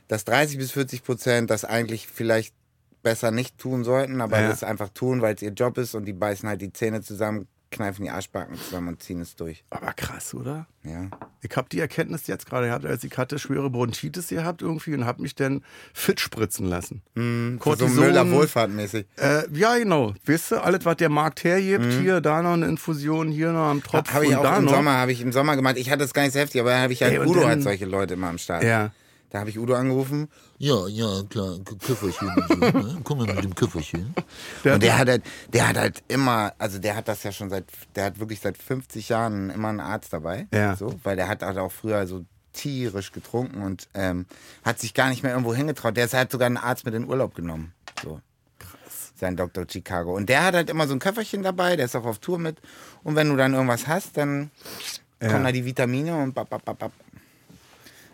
dass 30 bis 40 Prozent das eigentlich vielleicht besser nicht tun sollten, aber das einfach tun, weil es ihr Job ist und die beißen halt die Zähne zusammen, kneifen die Arschbacken zusammen und ziehen es durch. Aber krass, oder? Ja. Ich habe die Erkenntnis jetzt gerade gehabt, als ich hatte schwere Bronchitis gehabt irgendwie und habe mich dann fit spritzen lassen. So Cortison- Müller Wohlfahrtmäßig. Äh, ja, genau. Weißt du, alles, was der Markt hergibt, hier, da noch eine Infusion, hier noch am Tropf Habe ich auch im. Sommer, habe ich im Sommer gemacht. Ich hatte es gar nicht so heftig, aber da habe ich halt Udo hat solche Leute immer am Start. Ja. Da habe ich Udo angerufen Ja, ja, klar, Köfferchen so. Ne? Komm mal mit dem Köfferchen. Der, und der hat halt, der hat halt immer, also der hat das ja schon seit, der hat wirklich seit 50 Jahren immer einen Arzt dabei. Ja. So, weil der hat halt auch früher so tierisch getrunken und ähm, hat sich gar nicht mehr irgendwo hingetraut. Der halt sogar einen Arzt mit in Urlaub genommen. So. Krass. Sein Dr. Chicago. Und der hat halt immer so ein Köfferchen dabei, der ist auch auf Tour mit. Und wenn du dann irgendwas hast, dann kommen da die Vitamine und bap, bap, bap, bap.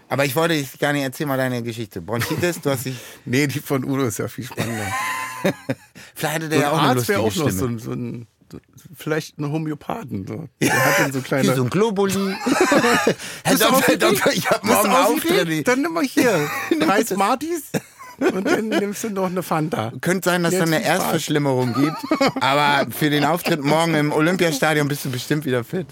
Aber ich wollte dich gar nicht erzählen mal deine Geschichte. Bronchitis, du hast dich. nee, die von Udo ist ja viel spannender. Vielleicht hatte So der ja auch eine Arzt wäre lustige auch noch so Stimme. ein, so ein so, vielleicht ein Homöopathen. So. Der hat dann so kleine. Wie so ein Globuli. Herr Doktor? Doktor, ich du morgen? Auftritt. Dann nimm mal hier drei Smarties und dann nimmst du noch eine Fanta. Könnte sein, dass Jetzt da eine. Erstverschlimmerung gibt. Aber für den Auftritt morgen im Olympiastadion bist du bestimmt wieder fit.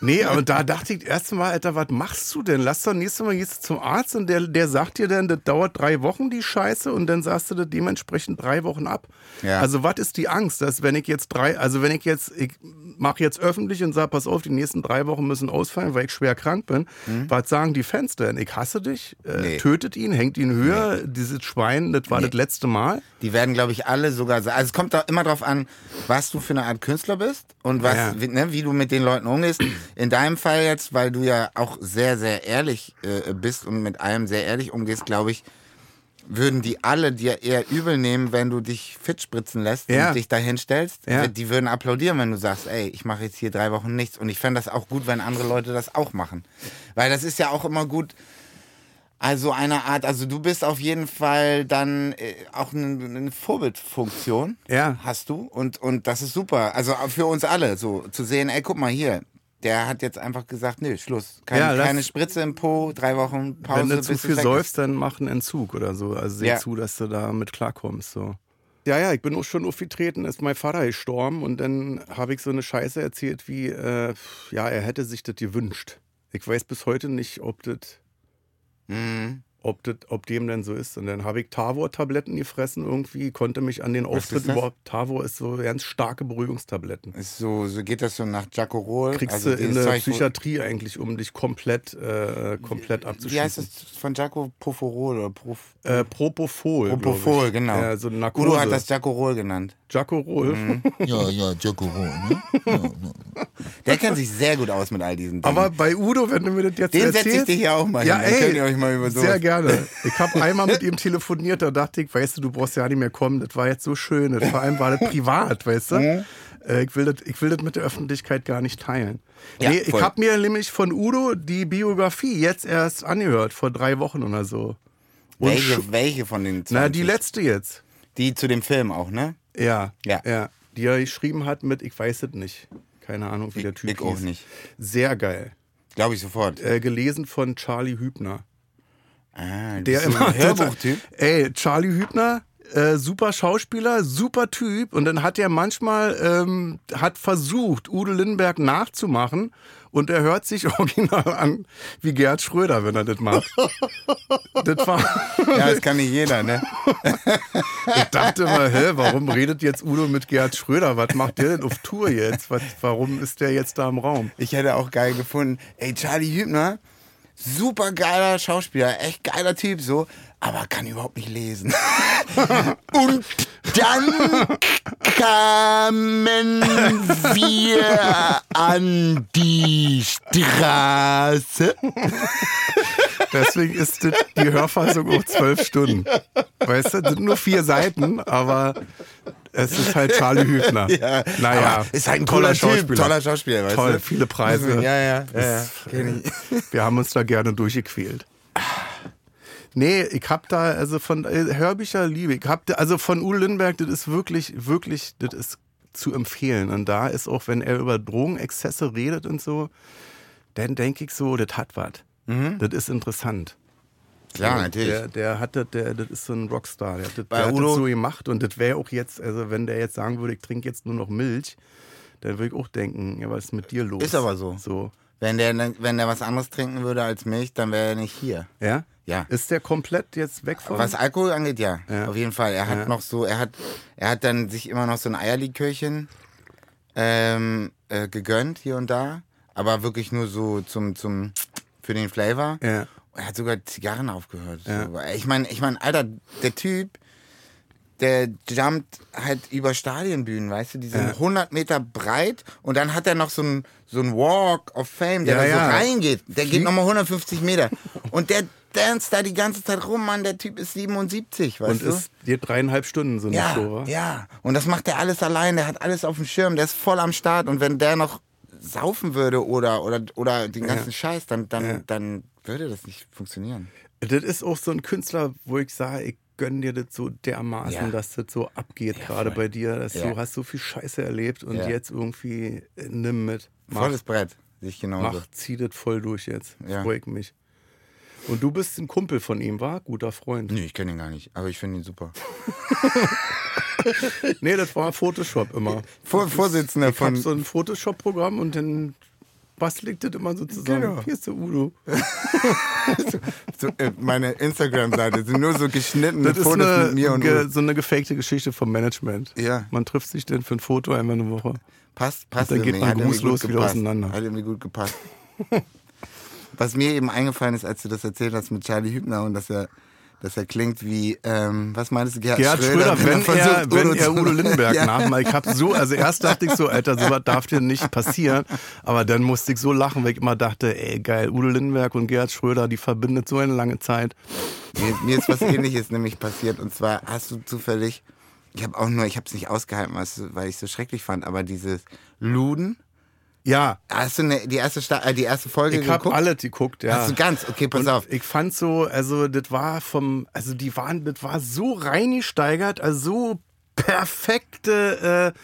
Nee, aber da dachte ich erst mal, Alter, was machst du denn? Lass doch nächstes Mal gehst du zum Arzt und der, der sagt dir dann, das dauert drei Wochen, die Scheiße, und dann sagst du das dementsprechend drei Wochen ab. Ja. Also, was ist die Angst, dass wenn ich jetzt drei, also wenn ich jetzt, ich mache jetzt öffentlich und sage, pass auf, die nächsten drei Wochen müssen ausfallen, weil ich schwer krank bin, was sagen die Fans denn? Ich hasse dich, äh, Mhm. Nee. tötet ihn, hängt ihn höher, dieses Schwein, das war Nee. das letzte Mal. Die werden, glaube ich, alle sogar. sa- Also es kommt doch immer drauf an, was du für eine Art Künstler bist und was, Ja. wie, ne, wie du mit den Leuten umgehst. In deinem Fall jetzt, weil du ja auch sehr, sehr ehrlich äh, bist und mit allem sehr ehrlich umgehst, glaube ich, würden die alle dir eher übel nehmen, wenn du dich fit spritzen lässt Ja. und dich da hinstellst. Ja. Die würden applaudieren, wenn du sagst, ey, ich mache jetzt hier drei Wochen nichts. Und ich fände das auch gut, wenn andere Leute das auch machen. Weil das ist ja auch immer gut, also eine Art, also du bist auf jeden Fall dann äh, auch eine, eine Vorbildfunktion. Ja. Hast du. Und, und das ist super. Also für uns alle, so zu sehen, ey, guck mal hier. Der hat jetzt einfach gesagt, nö, Schluss. Keine, Ja, lass- keine Spritze im Po, drei Wochen Pause. Wenn du zu viel säufst, dann mach einen Entzug oder so. Also seh Ja. zu, dass du damit klarkommst. So. Ja, ja, ich bin auch schon aufgetreten, ist mein Vater gestorben und dann habe ich so eine Scheiße erzählt wie, äh, ja, er hätte sich das gewünscht. Ich weiß bis heute nicht, ob das, Mhm. Ob das, ob dem denn so ist. Und dann habe ich Tavor-Tabletten gefressen irgendwie, konnte mich an den Auftritt überhaupt. Tavor ist so ganz starke Beruhigungstabletten. Ist so, so geht das so nach Jacorol. Kriegst also du in der Psychiatrie eigentlich, um dich komplett, äh, komplett abzuschießen. Wie heißt das von Jaco? Poforol oder Prof Äh, Propofol. Propofol, genau. Ja, so Narkose. Udo hat das Jacorol genannt. Jacorol. Mhm. Ja, ja, Jacko Roh, ne? Ja, ja. Der kennt sich sehr gut aus mit all diesen Dingen. Aber bei Udo, wenn du mir das jetzt Den setze erzählst... ich dir hier auch mal ja, hin. Ey, könnt ihr euch mal über sowas- Sehr gerne. Ich habe einmal mit ihm telefoniert, da dachte ich, weißt du, du brauchst ja nicht mehr kommen, das war jetzt so schön. Das, vor allem war das privat, weißt du? Mhm. Ich will, das, ich will das mit der Öffentlichkeit gar nicht teilen. Ja, nee, ich habe mir nämlich von Udo die Biografie jetzt erst angehört, vor drei Wochen oder so. Und welche, welche von den Na, die 20? letzte jetzt. Die zu dem Film auch, ne? Ja, Ja. ja. Die er geschrieben hat mit, ich weiß es nicht. Keine Ahnung, wie der Typ ich auch hieß. nicht. Sehr geil. Glaube ich sofort. Äh, gelesen von Charlie Hübner. Ah, Der immer ein Hörbuchtyp. Ey, Charlie Hübner, äh, super Schauspieler, super Typ. Und dann hat er manchmal ähm, hat versucht, Udo Lindenberg nachzumachen. Und er hört sich original an wie Gerd Schröder, wenn er das macht. das war. Ja, das kann nicht jeder, ne? Ich dachte mal, hä, warum redet jetzt Udo mit Gerd Schröder? Was macht der denn auf Tour jetzt? Was, warum ist der jetzt da im Raum? Ich hätte auch geil gefunden. Ey, Charlie Hübner, super geiler Schauspieler, echt geiler Typ, so, aber kann überhaupt nicht lesen. Und dann kamen wir an die Straße. Deswegen ist die Hörfassung auch zwölf Stunden. Weißt du, das sind nur vier Seiten, aber es ist halt Charlie Hübner. Ja, naja, ist halt ein toller Typ, Schauspieler. toller Schauspieler, weißt Toll, du? viele Preise. Ja, ja, ja, ja. Wir haben uns da gerne durchgequält. Nee, ich hab da, also von äh, Hörbücher liebe ich. Hab da, also von Uwe Lindenberg, das ist wirklich, wirklich, das ist zu empfehlen. Und da ist auch, wenn er über Drogenexzesse redet und so, dann denke ich so, das hat was. Das ist interessant. Klar, natürlich. Der, der hat das, der, das ist so ein Rockstar. Der hat das, Bei der hat das so gemacht und das wäre auch jetzt, also wenn der jetzt sagen würde, ich trinke jetzt nur noch Milch, dann würde ich auch denken, ja, was ist mit dir los? Ist aber so. So. Wenn der, wenn der was anderes trinken würde als Milch, dann wäre er nicht hier. Ja? Ja. Ist der komplett jetzt weg von? Was Alkohol angeht, ja. Ja. Auf jeden Fall. Er hat Ja. noch so, er hat, er hat dann sich immer noch so ein Eierlikörchen ähm, äh, gegönnt hier und da. Aber wirklich nur so zum, zum, für den Flavor. Ja. Er hat sogar Zigarren aufgehört. Ja. So. Ich meine, ich mein, Alter, der Typ, der jumpt halt über Stadionbühnen, weißt du, die sind Ja. 100 Meter breit und dann hat er noch so einen so einen Walk of Fame, der Ja, da ja. so reingeht. Der geht nochmal 150 Meter. Und der danst da die ganze Zeit rum, Mann, der Typ ist 77, weißt Und du? ist dir dreieinhalb Stunden so eine ja, Show, ja. Und das macht er alles allein, der hat alles auf dem Schirm, der ist voll am Start und wenn der noch saufen würde oder, oder, oder den ganzen Scheiß, dann, dann, dann würde das nicht funktionieren. Das ist auch so ein Künstler, wo ich sage, ich gönn dir das so dermaßen, Ja. dass das so abgeht gerade voll. bei dir. Dass Ja. Du hast so viel Scheiße erlebt und Ja. jetzt irgendwie äh, nimm mit. Mach, Volles Brett, sehe ich genauso. mach zieh das voll durch jetzt. Ja. Freu ich mich. Und du bist ein Kumpel von ihm, war? Guter Freund. Nee, ich kenne ihn gar nicht, aber ich finde ihn super. Nee, das war Photoshop immer. Vor, Vorsitzender Ich von. so ein Photoshop-Programm und dann bastel ich das immer so zusammen. Genau. Hier ist der Udo. so, äh, meine Instagram-Seite sind nur so geschnittene Fotos eine, mit mir und ge, Udo. so eine gefakte Geschichte vom Management. Ja. Man trifft sich dann für ein Foto einmal eine Woche. Passt, passt dann geht man grußlos wieder auseinander. Hat irgendwie gut gepasst. Was mir eben eingefallen ist, als du das erzählt hast mit Charlie Hübner und dass er, dass er klingt wie, ähm, was meinst du, Gerhard, Gerhard Schröder, wenn, er, versucht, wenn Udo er Udo Lindenberg Ja. nachmacht. Ich hab so, also erst dachte ich so, Alter, sowas darf dir nicht passieren. Aber dann musste ich so lachen, weil ich immer dachte, ey, geil, Udo Lindenberg und Gerhard Schröder, die verbindet so eine lange Zeit. Mir, mir ist was ähnliches nämlich passiert und zwar hast du zufällig, ich habe auch nur, ich habe es nicht ausgehalten, weil ich es so schrecklich fand, aber dieses Luden, Ja, hast du ne, die, erste Sta äh, die erste Folge ich hab geguckt? alle geguckt, ja. Hast du ganz? Okay, pass und auf. Ich fand so, also das war vom, also die waren, das war so reingesteigert, also so perfekte äh,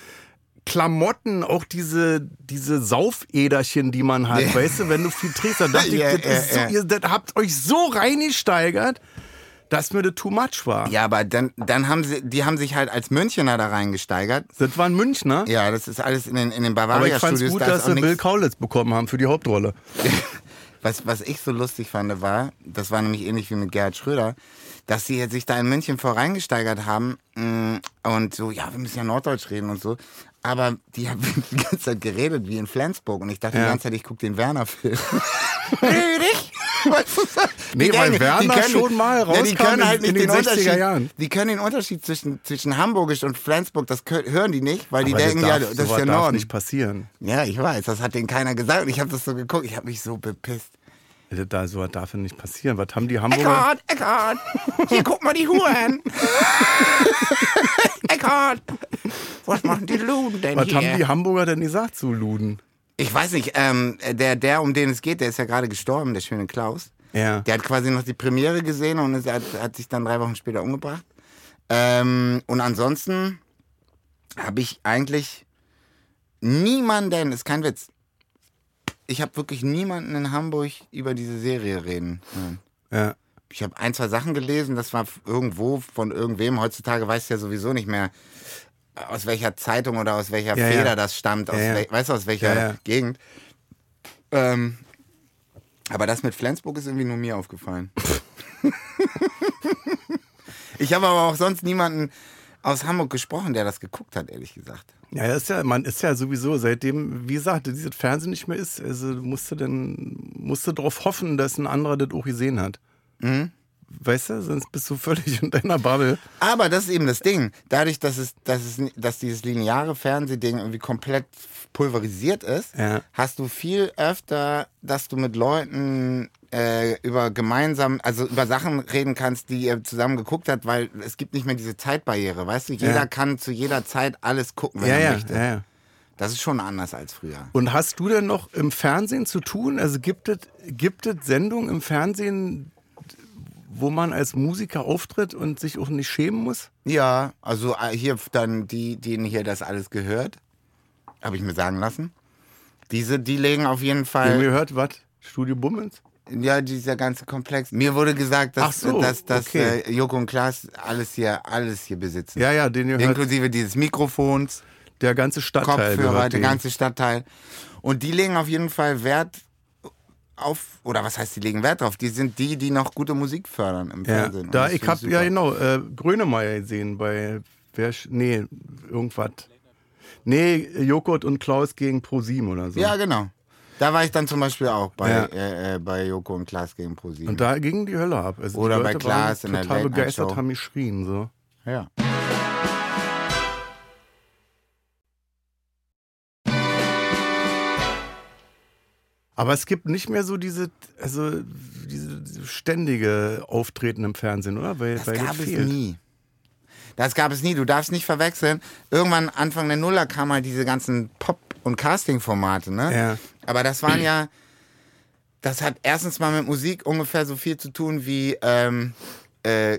Klamotten, auch diese, diese Saufäderchen, die man hat, Ja. weißt du, wenn du viel trinkst, dann dachte Ja, ich, das, ja, so, ihr das habt euch so reingesteigert, dass mir das too much war. Ja, aber dann, dann haben sie, die haben sich halt als Münchener da reingesteigert. Das waren Münchner, Ja, das ist alles in den, in den aber ich fand's Bavaria-Studios. gut, da dass sie Bill Kaulitz bekommen haben für die Hauptrolle. Was, was ich so lustig fand, war, das war nämlich ähnlich wie mit Gerhard Schröder, dass sie sich da in München voreingesteigert haben mh, und so, ja, wir müssen ja Norddeutsch reden und so. Aber die haben die ganze Zeit geredet wie in Flensburg und ich dachte Ja. die ganze Zeit, ich gucke den Werner-Film. Rüdig! Nee, weil Werner schon mal ja, die rauskam können in- halt nicht in den den 60er Unterschied. Jahren. Die können den Unterschied zwischen, zwischen Hamburgisch und Flensburg, das hören die nicht, weil die Aber denken, das ja, darf, das ist darf Norden. nicht passieren. Ja, ich weiß, das hat denen keiner gesagt und ich habe das so geguckt, ich habe mich so bepisst. Da, sowas darf ja nicht passieren. Was haben die Hamburger? Eckhard, Eckhard, hier guck mal die Huren. Eckhard, was machen die Luden denn Was hier? haben die Hamburger denn gesagt zu Luden? Ich weiß nicht, ähm, der, der, um den es geht, der ist ja gerade gestorben, der schöne Klaus. Ja. Der hat quasi noch die Premiere gesehen und ist, hat, hat sich dann drei Wochen später umgebracht. Ähm, und ansonsten habe ich eigentlich niemanden, ist kein Witz, ich habe wirklich niemanden in Hamburg über diese Serie reden. Ja. Ich habe ein, zwei Sachen gelesen, das war irgendwo von irgendwem. Heutzutage weiß ja sowieso nicht mehr, aus welcher Zeitung oder aus welcher Ja, Feder ja. das stammt, aus wel- weißt du, aus welcher. Gegend. Ähm, aber das mit Flensburg ist irgendwie nur mir aufgefallen. ich habe aber auch sonst niemanden aus Hamburg gesprochen, der das geguckt hat, ehrlich gesagt. Ja, ist ja, man ist ja sowieso, seitdem, wie gesagt, dieses Fernsehen nicht mehr ist, also musst du dann, musst du darauf hoffen, dass ein anderer das auch gesehen hat. Mhm. Weißt du, sonst bist du völlig in deiner Bubble. Aber das ist eben das Ding. Dadurch, dass, es, dass, es, dass dieses lineare Fernsehding irgendwie komplett pulverisiert ist, Ja. hast du viel öfter, dass du mit Leuten äh, über gemeinsam, also über Sachen reden kannst, die ihr zusammen geguckt habt, weil es gibt nicht mehr diese Zeitbarriere, weißt du? Jeder Ja. kann zu jeder Zeit alles gucken, wenn Ja, er möchte. ja. Das ist schon anders als früher. Und hast du denn noch im Fernsehen zu tun? Also gibt es gibt es Sendungen im Fernsehen, wo man als Musiker auftritt und sich auch nicht schämen muss? Ja, also äh, hier dann die, denen hier das alles gehört, habe ich mir sagen lassen. Diese, die legen auf jeden Ihr Fall, gehört, was? Studio Bummens? ja, dieser ganze Komplex. Mir wurde gesagt, dass, so, dass, dass okay. äh, Joko und Klaas alles hier, alles hier besitzen. Ja, ja, den ihr hört, Inklusive dieses Mikrofons, der ganze Stadtteil Kopfhörer, der ganze Stadtteil. Und die legen auf jeden Fall Wert auf, oder was heißt, die legen Wert drauf? Die sind die, die noch gute Musik fördern im Ja, Fernsehen. Da, ich finde hab, super. ja genau, äh, Grönemeyer gesehen bei, wer, nee, irgendwas. Nee, Joghurt und Klaus gegen ProSieben oder so. Ja, genau. Da war ich dann zum Beispiel auch bei, Ja. äh, äh, bei Joko und Klaas gegen ProSieben. Und da ging die Hölle ab. Also Oder bei Klaas in der total Late Night begeistert, Show. haben geschrien. So. Ja. Aber es gibt nicht mehr so diese, also diese, ständige Auftreten im Fernsehen, oder? Weil, Das weil gab es fehlt. nie. Das gab es nie. Du darfst nicht verwechseln. Irgendwann Anfang der Nuller kamen halt diese ganzen Pop- und Casting-Formate, ne? Ja. Aber das waren ja, das hat erstens mal mit Musik ungefähr so viel zu tun wie ähm, äh,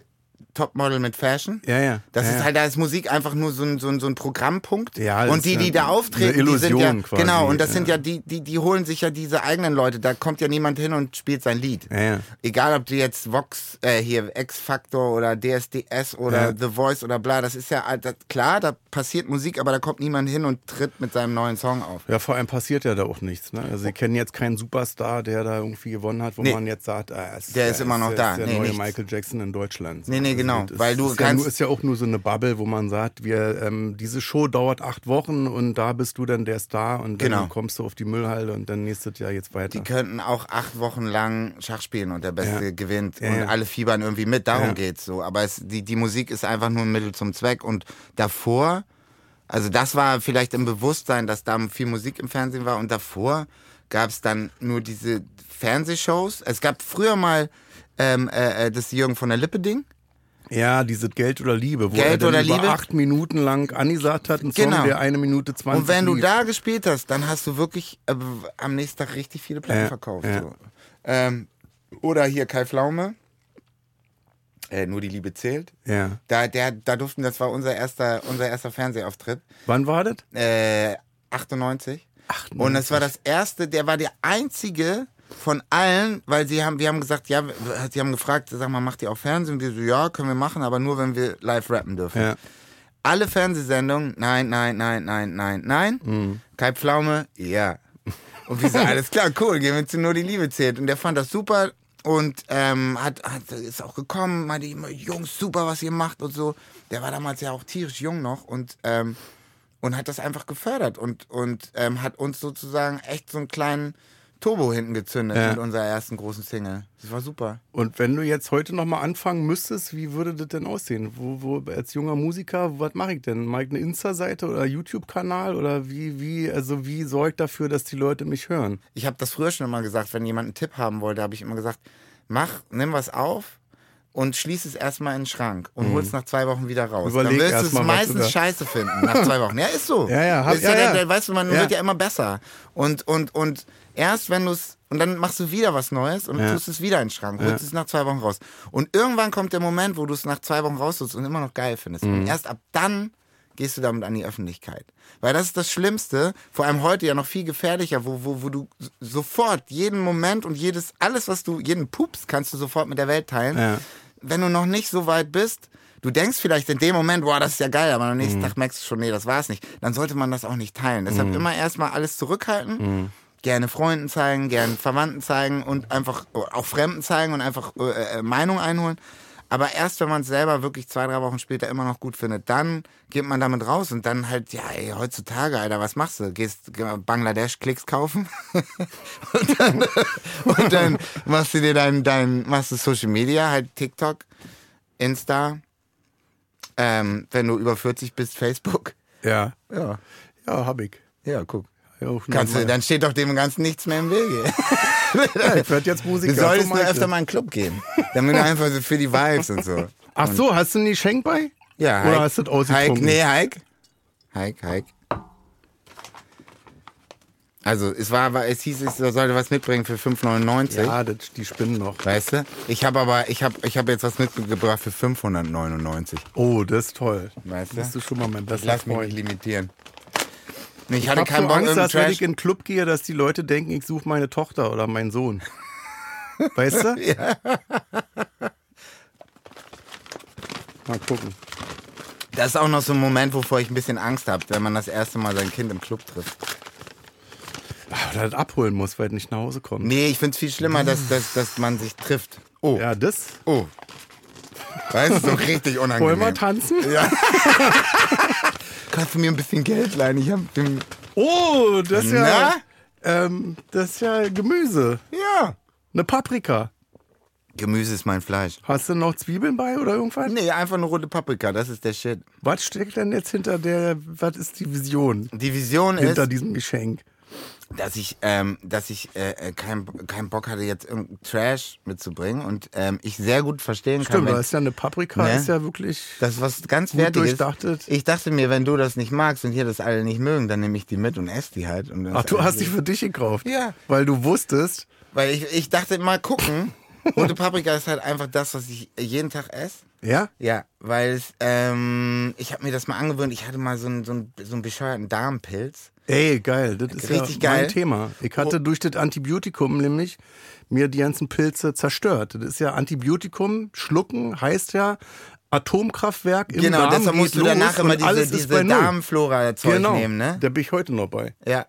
Topmodel mit Fashion. Ja, ja. Das ja, ist halt, da ist Musik einfach nur so ein, so ein, so ein Programmpunkt. Ja, und die, ist die da auftreten, eine die sind ja, Illusion quasi, genau, und das ja. sind ja die, die, die holen sich ja diese eigenen Leute. Da kommt ja niemand hin und spielt sein Lied. Ja, ja. Egal, ob du jetzt Vox, äh, hier X-Factor oder DSDS oder. The Voice oder bla, das ist ja, das, klar, da passiert Musik, aber da kommt niemand hin und tritt mit seinem neuen Song auf. Ja, vor allem passiert ja da auch nichts. Ne? Also, Sie kennen jetzt keinen Superstar, der da irgendwie gewonnen hat, wo Nee. man jetzt sagt, ah, es, Der ist immer noch der da. Ist der Nee, neue nichts. Michael Jackson in Deutschland. Nee, nee, genau. das Weil du ist ja, kannst- nur, ist ja auch nur so eine Bubble, wo man sagt, wir, ähm, diese Show dauert acht Wochen und da bist du dann der Star und dann Genau. kommst du auf die Müllhalde und dann nächstes Jahr jetzt weiter. Die könnten auch acht Wochen lang Schach spielen und der Beste Ja. gewinnt Ja, und ja. alle fiebern irgendwie mit. Darum Ja. geht's so. Aber es, die, die Musik ist einfach nur ein Mittel zum Zweck. Und davor, also das war vielleicht im Bewusstsein, dass da viel Musik im Fernsehen war. Und davor gab es dann nur diese Fernsehshows. Es gab früher mal ähm, äh, äh, das Jürgen von der Lippe Ding. Ja, dieses Geld oder Liebe, wo Geld er oder über Liebe? acht Minuten lang angesagt hat, ein Song, Genau. der eine Minute zwanzig Und wenn du lief. da gespielt hast, dann hast du wirklich äh, am nächsten Tag richtig viele Platten Ja, verkauft. ja. So. Ähm, oder hier Kai Pflaume. Äh, nur die Liebe zählt. Ja. Da, der, da durften, das war unser erster, unser erster Fernsehauftritt. Wann war das? Äh, 98. Und das war das erste, der war der einzige von allen, weil sie haben, wir haben gesagt, ja, sie haben gefragt, sag mal, macht ihr auch Fernsehen? Und wir so, ja, können wir machen, aber nur, wenn wir live rappen dürfen. Ja. Alle Fernsehsendungen, nein, nein, nein, nein, nein, nein. Mhm. Kai Pflaume, ja. Und wir so, alles klar, cool, gehen wir zu Nur die Liebe zählt. Und der fand das super und ähm, hat, hat, ist auch gekommen, meinte immer, Jungs, super, was ihr macht und so. Der war damals ja auch tierisch jung noch und, ähm, und hat das einfach gefördert und, und ähm, hat uns sozusagen echt so einen kleinen Turbo hinten gezündet Ja. mit unserer ersten großen Single. Das war super. Und wenn du jetzt heute nochmal anfangen müsstest, wie würde das denn aussehen? Wo, wo als junger Musiker, was mache ich denn? Mache ich eine Insta-Seite oder YouTube-Kanal oder wie, wie, also wie sorgt dafür, dass die Leute mich hören? Ich habe das früher schon immer gesagt, wenn jemand einen Tipp haben wollte, habe ich immer gesagt, mach, nimm was auf und schließ es erstmal in den Schrank und hol es nach zwei Wochen wieder raus. Mhm. Überleg Dann wirst du es meistens scheiße finden nach zwei Wochen. Ja, ist so. Ja, ja, hab- ist ja, ja, der, ja. der, weißt du, man Ja. wird ja immer besser. Und, und, und erst wenn du es, und dann machst du wieder was Neues und tust es wieder in den Schrank, holst es nach zwei Wochen raus. Und irgendwann kommt der Moment, wo du es nach zwei Wochen rausholst und immer noch geil findest. Mhm. Und erst ab dann gehst du damit an die Öffentlichkeit. Weil das ist das Schlimmste, vor allem heute ja noch viel gefährlicher, wo, wo, wo du sofort jeden Moment und jedes, alles, was du, jeden Pups kannst du sofort mit der Welt teilen. Wenn du noch nicht so weit bist, du denkst vielleicht in dem Moment, boah, das ist ja geil, aber am nächsten Mhm. Tag merkst du schon, nee, das war's nicht. Dann sollte man das auch nicht teilen. Deshalb immer erstmal alles zurückhalten. Mhm. Gerne Freunden zeigen, gerne Verwandten zeigen und einfach auch Fremden zeigen und einfach äh, äh, Meinung einholen. Aber erst wenn man es selber wirklich zwei, drei Wochen später immer noch gut findet, dann geht man damit raus und dann halt, ja, ey, heutzutage, Alter, was machst du? Gehst Bangladesch Klicks kaufen und, dann, und dann machst du dir dein, dein, machst du Social Media, halt TikTok, Insta, ähm, wenn du über 40 bist, Facebook. Ja. Ja. Ja, hab ich. Ja, guck. Kannst du, dann steht doch dem Ganzen nichts mehr im Wege. ja, ich jetzt Musiker. Du solltest so nur öfter mal in einen Club gehen. Damit du einfach so für die Vibes und so. Ach so, hast du nie Schenk bei? Ja, Oder Heik- hast du das Heik, nee, Heik. Heik, Heik. Also, es war, es hieß, es sollte was mitbringen für 5,99. Ja, das, die spinnen noch. Weißt du? Ich habe aber, ich habe ich hab jetzt was mitgebracht für 599. Oh, das ist toll. Weißt du? Bist du schon mal mein bester Lass mich nicht limitieren. Ich Ich hatte hab keinen so Bock, Angst, dass wenn ich in den Club gehe, dass die Leute denken, ich suche meine Tochter oder meinen Sohn. Weißt du? ja. Mal gucken. Das ist auch noch so ein Moment, wovor ich ein bisschen Angst habe, wenn man das erste Mal sein Kind im Club trifft. Oder das abholen muss, weil es nicht nach Hause kommt. Nee, ich finde es viel schlimmer, dass, dass, dass man sich trifft. Oh, Ja, das. oh. Weißt du, so richtig unangenehm. Wollen wir tanzen? Kannst du mir ein bisschen Geld leihen? Ich hab den. Oh, das ist Na? ja. Ähm, das ist ja Gemüse. Ja. Eine Paprika. Gemüse ist mein Fleisch. Hast du noch Zwiebeln bei oder irgendwas? Nee, einfach eine rote Paprika, das ist der Shit. Was steckt denn jetzt hinter der, was ist die Vision Die Vision hinter ist, diesem Geschenk? Dass ich, ähm, dass ich äh, äh, keinen keinen Bock hatte, jetzt irgendeinen Trash mitzubringen und ähm, ich sehr gut verstehen kann, Stimmt, da ist ja eine Paprika, Ne? ist ja wirklich. das ist was ganz Wertiges. Ich dachte mir, wenn du das nicht magst und hier das alle nicht mögen, dann nehme ich die mit und esse die halt. Ach, du hast die für dich gekauft. Ja. Weil du wusstest, Weil ich, ich dachte, mal gucken. Rote Paprika ist halt einfach das, was ich jeden Tag esse. ja? Ja, weil es, ähm, ich habe mir das mal angewöhnt. Ich hatte mal so einen, so einen, so einen bescheuerten Darmpilz. Ey, geil. Das ist Richtig ja geil. mein Thema. Ich hatte durch das Antibiotikum nämlich mir die ganzen Pilze zerstört. Das ist ja Antibiotikum, schlucken heißt ja Atomkraftwerk im genau, Darm deshalb musst du danach immer diese, diese. Darmflora-Zeug genau. nehmen, ne? Da bin ich heute noch bei. Ja.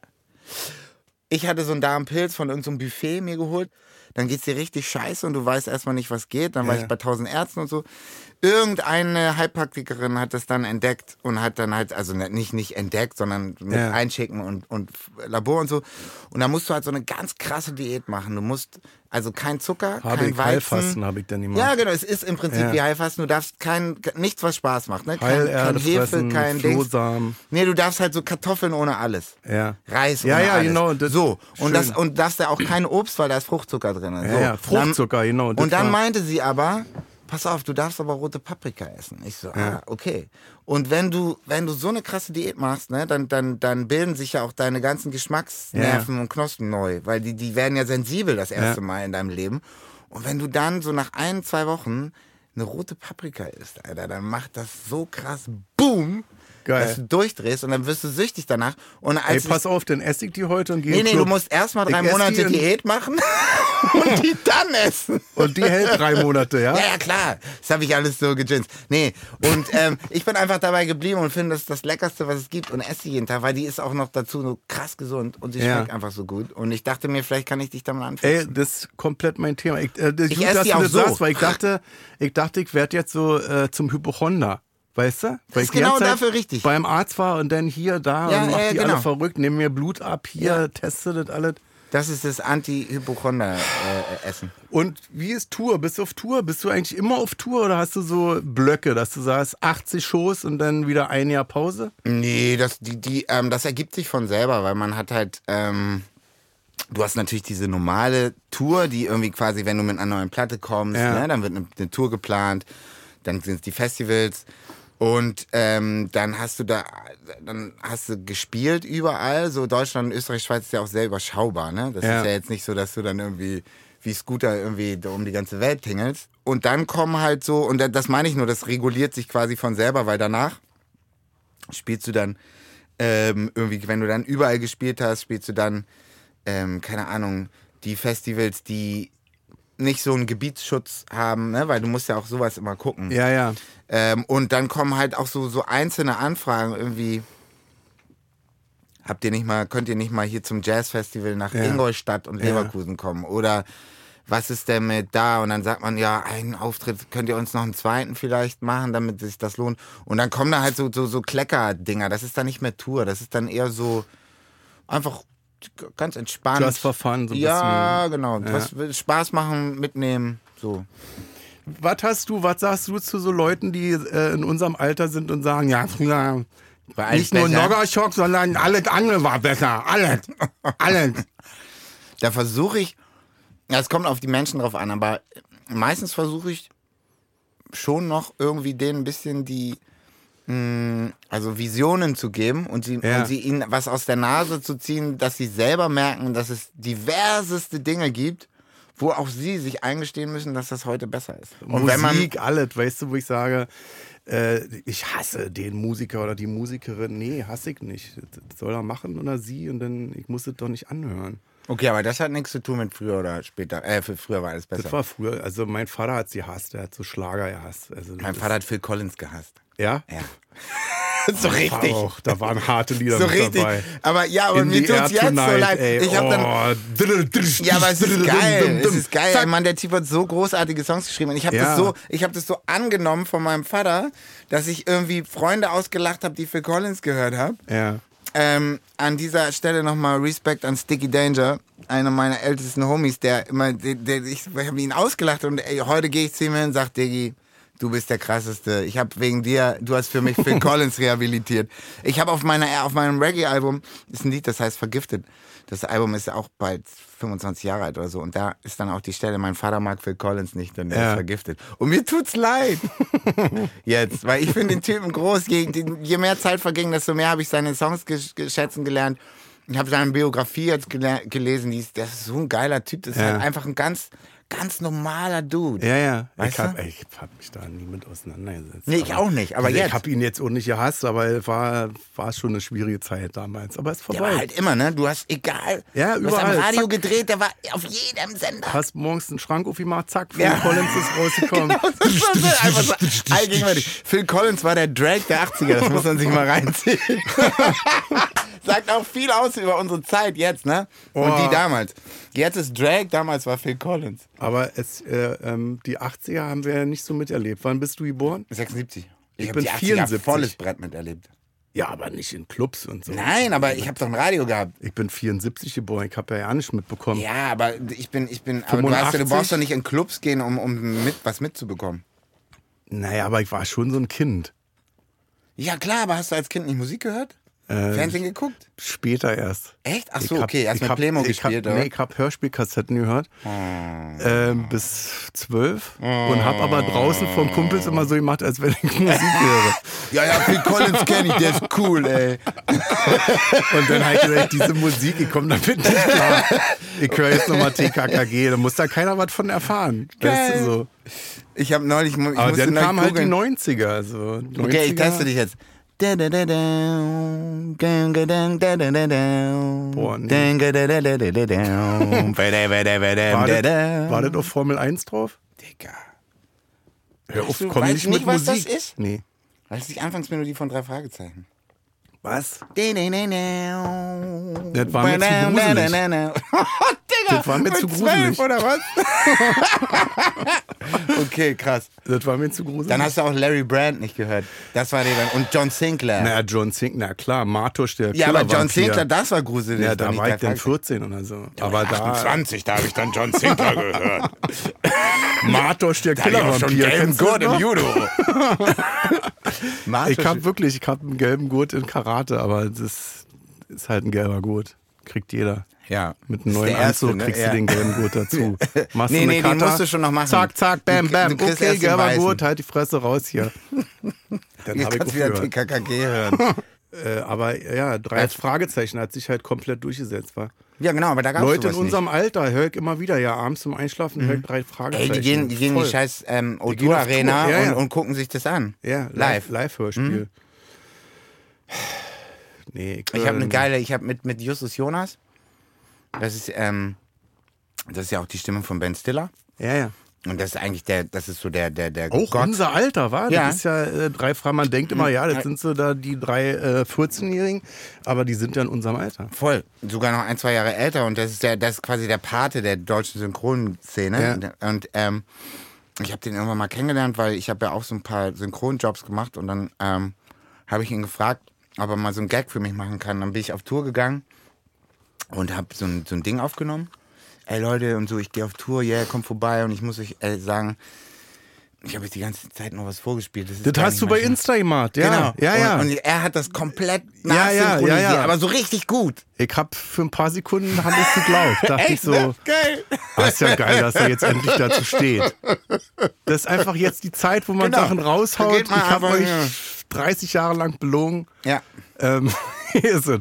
Ich hatte so einen Darmpilz von irgendeinem Buffet mir geholt. Dann geht's dir richtig scheiße und du weißt erstmal nicht, was geht. Dann war Ja. ich bei tausend Ärzten und so. Irgendeine Heilpraktikerin hat das dann entdeckt und hat dann halt, also nicht, nicht entdeckt, sondern mit Ja. einschicken und, und Labor und so. Und da musst du halt so eine ganz krasse Diät machen. Du musst also kein Zucker, Habe kein ich Weizen. Heilfasten habe ich dann gemacht. Ja, genau. Es ist im Prinzip Ja. wie Heilfasten. Du darfst kein, nichts, was Spaß macht. Ne? Kein, kein Heilerde Hefe, fressen, kein Dings. Flohsamen. Nee, du darfst halt so Kartoffeln ohne alles. Ja. Reis Ja, ohne ja, alles. genau, das- so, und, das, und darfst ja auch kein Obst, weil da ist Fruchtzucker drin. So. Ja, ja, Fruchtzucker, genau, Und dann war- meinte sie aber, pass auf, du darfst aber rote Paprika essen. Ich so, ah, okay. Und wenn du, wenn du so eine krasse Diät machst, ne, dann, dann, dann bilden sich ja auch deine ganzen Geschmacksnerven und Knospen neu, weil die, die werden ja sensibel das erste. Mal in deinem Leben. Und wenn du dann so nach ein, zwei Wochen eine rote Paprika isst, Alter, dann macht das so krass Boom, Geil. dass du durchdrehst und dann wirst du süchtig danach. Und Ey, als ich- pass auf, dann esse ich die heute und gehe Nee, nee, den du Club. musst erstmal drei Ich Monate Diät machen und die dann essen. Und die hält drei Monate, ja? Ja, ja, klar. Das habe ich alles so gejinst. Nee, und ähm, ich bin einfach dabei geblieben und finde, das ist das Leckerste, was es gibt und esse jeden Tag, weil die ist auch noch dazu so krass gesund und sie Ja. schmeckt einfach so gut. Und ich dachte mir, vielleicht kann ich dich damit anfangen. Ey, das ist komplett mein Thema. Ich, äh, das Ich gut, esse die auch so. sagst, weil ich dachte, ich dachte, ich werde jetzt so äh, zum Hypochonder. Weißt du? Weil ist ich die genau dafür richtig. Beim Arzt war und dann hier, da Ja, und mach ja, die genau. alle verrückt, nehmen mir Blut ab, hier, teste das alles. Das ist das Anti-Hypochonder-Essen. Und wie ist Tour? Bist du auf Tour? Bist du eigentlich immer auf Tour oder hast du so Blöcke, dass du sagst 80 Shows und dann wieder ein Jahr Pause? Nee, das, die, die, ähm, das ergibt sich von selber, weil man hat halt, ähm, du hast natürlich diese normale Tour, die irgendwie quasi, wenn du mit einer neuen Platte kommst, Ja. ne, dann wird eine, eine Tour geplant, dann sind es die Festivals und ähm, dann hast du da, dann hast du gespielt überall, so Deutschland, Österreich, Schweiz ist ja auch sehr überschaubar, ne? Das Ja. ist ja jetzt nicht so, dass du dann irgendwie wie Scooter irgendwie um die ganze Welt tingelst. Und dann kommen halt so, und das meine ich nur, das reguliert sich quasi von selber, weil danach spielst du dann ähm, irgendwie, wenn du dann überall gespielt hast, spielst du dann, ähm, keine Ahnung, die Festivals, die nicht so einen Gebietsschutz haben, ne? weil du musst ja auch sowas immer gucken. Ja, ja. Ähm, und dann kommen halt auch so, so einzelne Anfragen irgendwie. Habt ihr nicht mal, könnt ihr nicht mal hier zum Jazzfestival nach Ja. Ingolstadt und Ja. Leverkusen kommen? Oder was ist denn mit da? Und dann sagt man, ja, einen Auftritt, könnt ihr uns noch einen zweiten vielleicht machen, damit sich das lohnt. Und dann kommen da halt so, so, so Klecker-Dinger. Das ist dann nicht mehr Tour, das ist dann eher so einfach ganz entspannt. Just for fun, so ein ja, bisschen. genau. Ja. Was Spaß machen, mitnehmen, so. Was hast du, was sagst du zu so Leuten, die äh, in unserem Alter sind und sagen, ja, früher War alles nicht nur. Noggerschock, sondern alles andere war besser. Alles. Alles. Da versuche ich, ja, es kommt auf die Menschen drauf an, aber meistens versuche ich schon noch irgendwie denen ein bisschen die, mh, also Visionen zu geben und sie, Ja. und sie ihnen was aus der Nase zu ziehen, dass sie selber merken, dass es diverseste Dinge gibt, wo auch sie sich eingestehen müssen, dass das heute besser ist. Und wenn man, Musik, alles, weißt du, wo ich sage, äh, ich hasse den Musiker oder die Musikerin. Nee, hasse ich nicht. Das soll er machen oder sie und dann, ich muss es doch nicht anhören. Okay, aber das hat nichts zu tun mit früher oder später, äh, für früher war alles besser. Das war früher, also mein Vater hat sie gehasst, der hat so Schlager gehasst. Also mein Vater hat Phil Collins gehasst. Ja? Ja. so Vater richtig. Auch, da waren harte Lieder So richtig. dabei. Aber ja, aber In mir tut's jetzt so Tonight, leid. ey. Ich hab dann, oh. Ja, aber es ist geil. Es ist geil. Ey, Mann, der Typ hat so großartige Songs geschrieben. Und ich habe Ja. das so, ich habe das so angenommen von meinem Vater, dass ich irgendwie Freunde ausgelacht habe, die Phil Collins gehört haben. Ja. Ähm, an dieser Stelle nochmal Respekt an Sticky Danger, einer meiner ältesten Homies, der immer, der, der, ich habe ihn ausgelacht und ey, heute gehe ich zu ihm hin und sage, Diggi, du bist der krasseste. Ich habe wegen dir, du hast für mich Phil Collins rehabilitiert. Ich habe auf meiner, auf meinem Reggae-Album ist ein Lied, das heißt Vergiftet. Das Album ist auch bald 25 Jahre alt oder so und da ist dann auch die Stelle, mein Vater mag Phil Collins nicht der Ja. ist vergiftet. Und mir tut's leid. Jetzt, weil ich finde den Typen groß. Je, je mehr Zeit verging, desto mehr habe ich seine Songs geschätzen gelernt. Ich habe seine Biografie jetzt gele gelesen. Die ist, das ist so ein geiler Typ. Das ist Ja. halt einfach ein ganz, ganz normaler Dude. Ja, ja. Weißt ich habe du? hab mich da nie mit auseinandergesetzt. Nee, ich auch nicht, aber also jetzt. Ich habe ihn jetzt auch nicht gehasst, aber es war, war schon eine schwierige Zeit damals. Aber es ist Der vorbei. war halt immer, ne? Du hast egal. Ja, du hast am überall. Radio Zack. gedreht, der war auf jedem Sender. Hast morgens einen Schrank aufgemacht, zack, Phil Ja. Collins ist rausgekommen. Genau, das war so, einfach so allgegenwärtig. Phil Collins war der Drake der 80er, das muss man sich mal reinziehen. Sagt auch viel aus über unsere Zeit jetzt, ne? Und Oh. die damals. Jetzt ist Drake, damals war Phil Collins. Aber es, äh, ähm, die 80er haben wir ja nicht so miterlebt. Wann bist du geboren? 76. Ich hab bin die 80er 74. volles Brett miterlebt. Ja, aber nicht in Clubs und so. Nein, aber ich habe doch ein Radio gehabt. Ich bin 74 geboren, ich habe ja ja nicht mitbekommen. Ja, aber ich bin, ich bin, aber du, hast, ja- du 85? brauchst doch nicht in Clubs gehen, um, um mit, was mitzubekommen. Naja, aber ich war schon so ein Kind. Ja, klar, aber hast du als Kind nicht Musik gehört? Äh, Fernsehen geguckt? Später erst. Echt? Ach so, okay, erst ich mit hab- ich gespielt, hab, oder? Nee, ich habe Hörspielkassetten gehört. Ähm, bis zwölf. Und habe aber draußen von Kumpels immer so gemacht, als wenn ich Musik höre. Ja, ja, Phil Collins kenne ich, der ist cool, ey. Und dann ich gesagt, diese Musik, ich komme damit nicht klar. Ich höre jetzt nochmal TKKG, da muss da keiner was von erfahren. Weißt du so. Ich habe neulich, ich Aber dann kamen halt die googeln. 90er. Also 90er. Okay, ich teste dich jetzt. Boah, nee. War das, war das auf Formel 1 drauf? Digga. Hör auf, du- komm weißt nicht du nicht, mit was das Musik. ist? Nee. Das ist die Anfangsmelodie von drei Fragezeichen. Was? Das war mir zu gruselig. Das war mir zu gruselig. oder was? okay, krass. Das war mir zu gruselig. Dann hast du auch Larry Brand nicht gehört. Das war der. Und John Sinclair. naja, John Sinclair, na klar, Martusch, der ja, aber John. Sinclair, das war gruselig. Ja, da war ich dann Fragezeichen. 14 oder so. Aber da, 28, da habe ich dann John Sinclair gehört. Martusch, der Da Killervampir. gelben Gurt im? Judo. Ich hab wirklich, ich hab einen gelben Gurt in Karate, aber das ist halt ein gelber Gurt. Kriegt jeder. ja. Mit einem neuen erste, Anzug ne? kriegst Ja. du den gelben Gurt dazu. Machst Nee, nee, den Kata, musst du schon noch machen. Zack, zack, bam, bam. okay, den gelber. Gurt, halt die Fresse raus hier. Dann Jetzt hab ich kannst wieder. TKKG hören. Äh, aber ja, drei Fragezeichen hat sich halt komplett durchgesetzt. War. Ja, genau, aber da gab es Leute in unserem Alter höre ich immer wieder, ja, abends zum Einschlafen höre ich drei nicht. Fragezeichen. Ey, die gehen, die gehen in die scheiß ähm, Die gehen auf O2 Arena ja, ja. Und, und gucken sich das an. Ja, Live. live. Nee, ich, Ich habe eine ähm, geile, ich habe mit, mit Justus Jonas, das ist, ähm, das ist ja auch die Stimme von Ben Stiller. Ja, ja. Und das ist eigentlich der, das ist so der, der, der Auch Gott. unser Alter, war? Ja. Das ist ja äh, drei Frauen. Man denkt immer, ja, das sind so da die drei äh, 14-Jährigen, aber die sind ja in unserem Alter. Voll. Sogar noch ein, zwei Jahre älter. Und das ist der, das ist quasi der Pate der deutschen Synchronszene. Und ähm, ich habe den irgendwann mal kennengelernt, weil ich habe ja auch so ein paar Synchronjobs gemacht und dann ähm, habe ich ihn gefragt, ob er mal so ein Gag für mich machen kann. Dann bin ich auf Tour gegangen und habe so ein, so ein Ding aufgenommen. Ey Leute, und so, ich gehe auf Tour, yeah, kommt vorbei und ich muss euch äh, sagen, ich habe euch die ganze Zeit noch was vorgespielt. Das gar hast du bei Insta gemacht, ja. Genau. Ja, ja. Und, und er hat das komplett Ja, ja, ja, nachsynchronisiert, ja. aber so richtig gut. ich hab für ein paar Sekunden hab ich geglaubt. Dachte ich so, ne? Geil. ah, ist ja geil, dass er jetzt endlich dazu steht. Das ist einfach jetzt die Zeit, wo man Genau. Sachen raushaut. Ich habe euch. 30 Jahre lang belogen. Ja. Ähm, hier ist es.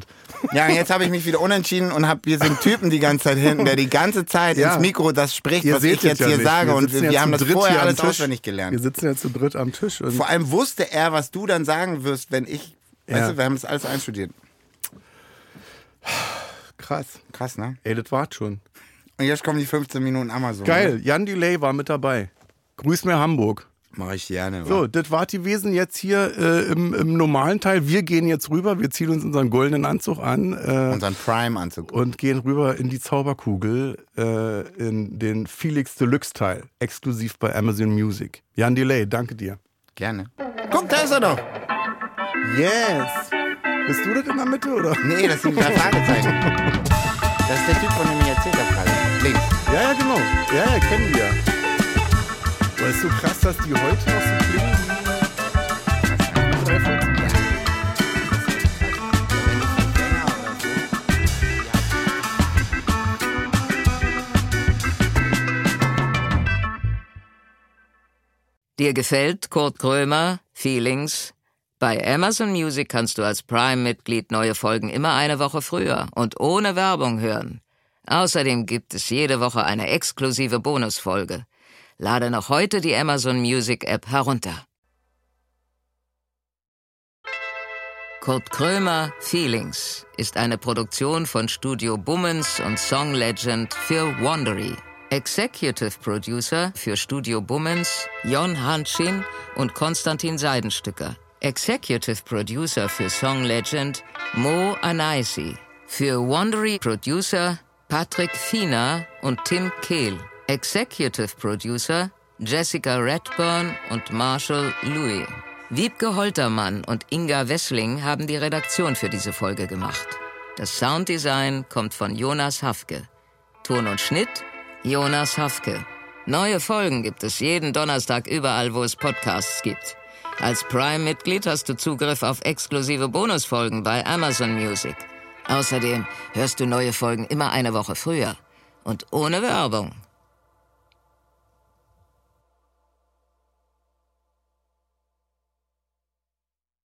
Ja, und jetzt habe ich mich wieder unentschieden und habe hier so einen Typen die ganze Zeit hinten, der die ganze Zeit Ja. ins Mikro das spricht, Ihr was ich jetzt ja hier nicht. sage. und sitzen wir, ja haben das vorher alles Tisch. auswendig Wir gelernt. sitzen ja zu dritt am Tisch. Und Vor allem wusste er, was du dann sagen wirst, wenn ich. Ja. Weißt du, wir haben das alles einstudiert. krass. Krass, ne? Ey, das war schon. Und jetzt kommen die 15 Minuten Amazon. Geil, Jan Delay war mit dabei. Grüß mir Hamburg. Mach ich gerne. So, das war die Wesen jetzt hier äh, im, im normalen Teil. Wir gehen jetzt rüber, wir ziehen uns unseren goldenen Anzug an äh, Unseren Prime-Anzug. und gehen rüber in die Zauberkugel, äh, in den Felix Deluxe Teil, exklusiv bei Amazon Music. Jan Delay, danke dir. Gerne. Guck, da ist er doch. Yes! Bist du das in der Mitte, oder? Nee, das sind drei Fragezeichen. Das ist der Typ, von dem ich erzählt habe gerade. Links. Ja, ja, genau. Ja, ja, kennen wir. Aber ist so krass, dass die heute noch so klingen. Dir gefällt Kurt Krömer, Feelings? Bei Amazon Music kannst du als Prime-Mitglied neue Folgen immer eine Woche früher und ohne Werbung hören. Außerdem gibt es jede Woche eine exklusive Bonusfolge. Lade noch heute die Amazon Music App herunter. Kurt Krömer Feelings ist eine Produktion von Studio Bummens und Song Legend für Wandery. Executive Producer für Studio Bummens Jon Hanschin und Konstantin Seidenstücker. Executive Producer für Song Legend Mo Anaisi. Für Wandery Producer Patrick Fiener und Tim Kehl. Executive Producer Jessica Redburn und Marshall Louis. Wiebke Holtermann und Inga Wessling haben die Redaktion für diese Folge gemacht. Das Sounddesign kommt von Jonas Hafke. Ton und Schnitt Jonas Hafke. Neue Folgen gibt es jeden Donnerstag überall, wo es Podcasts gibt. Als Prime-Mitglied hast du Zugriff auf exklusive Bonusfolgen bei Amazon Music. Außerdem hörst du neue Folgen immer eine Woche früher und ohne Werbung.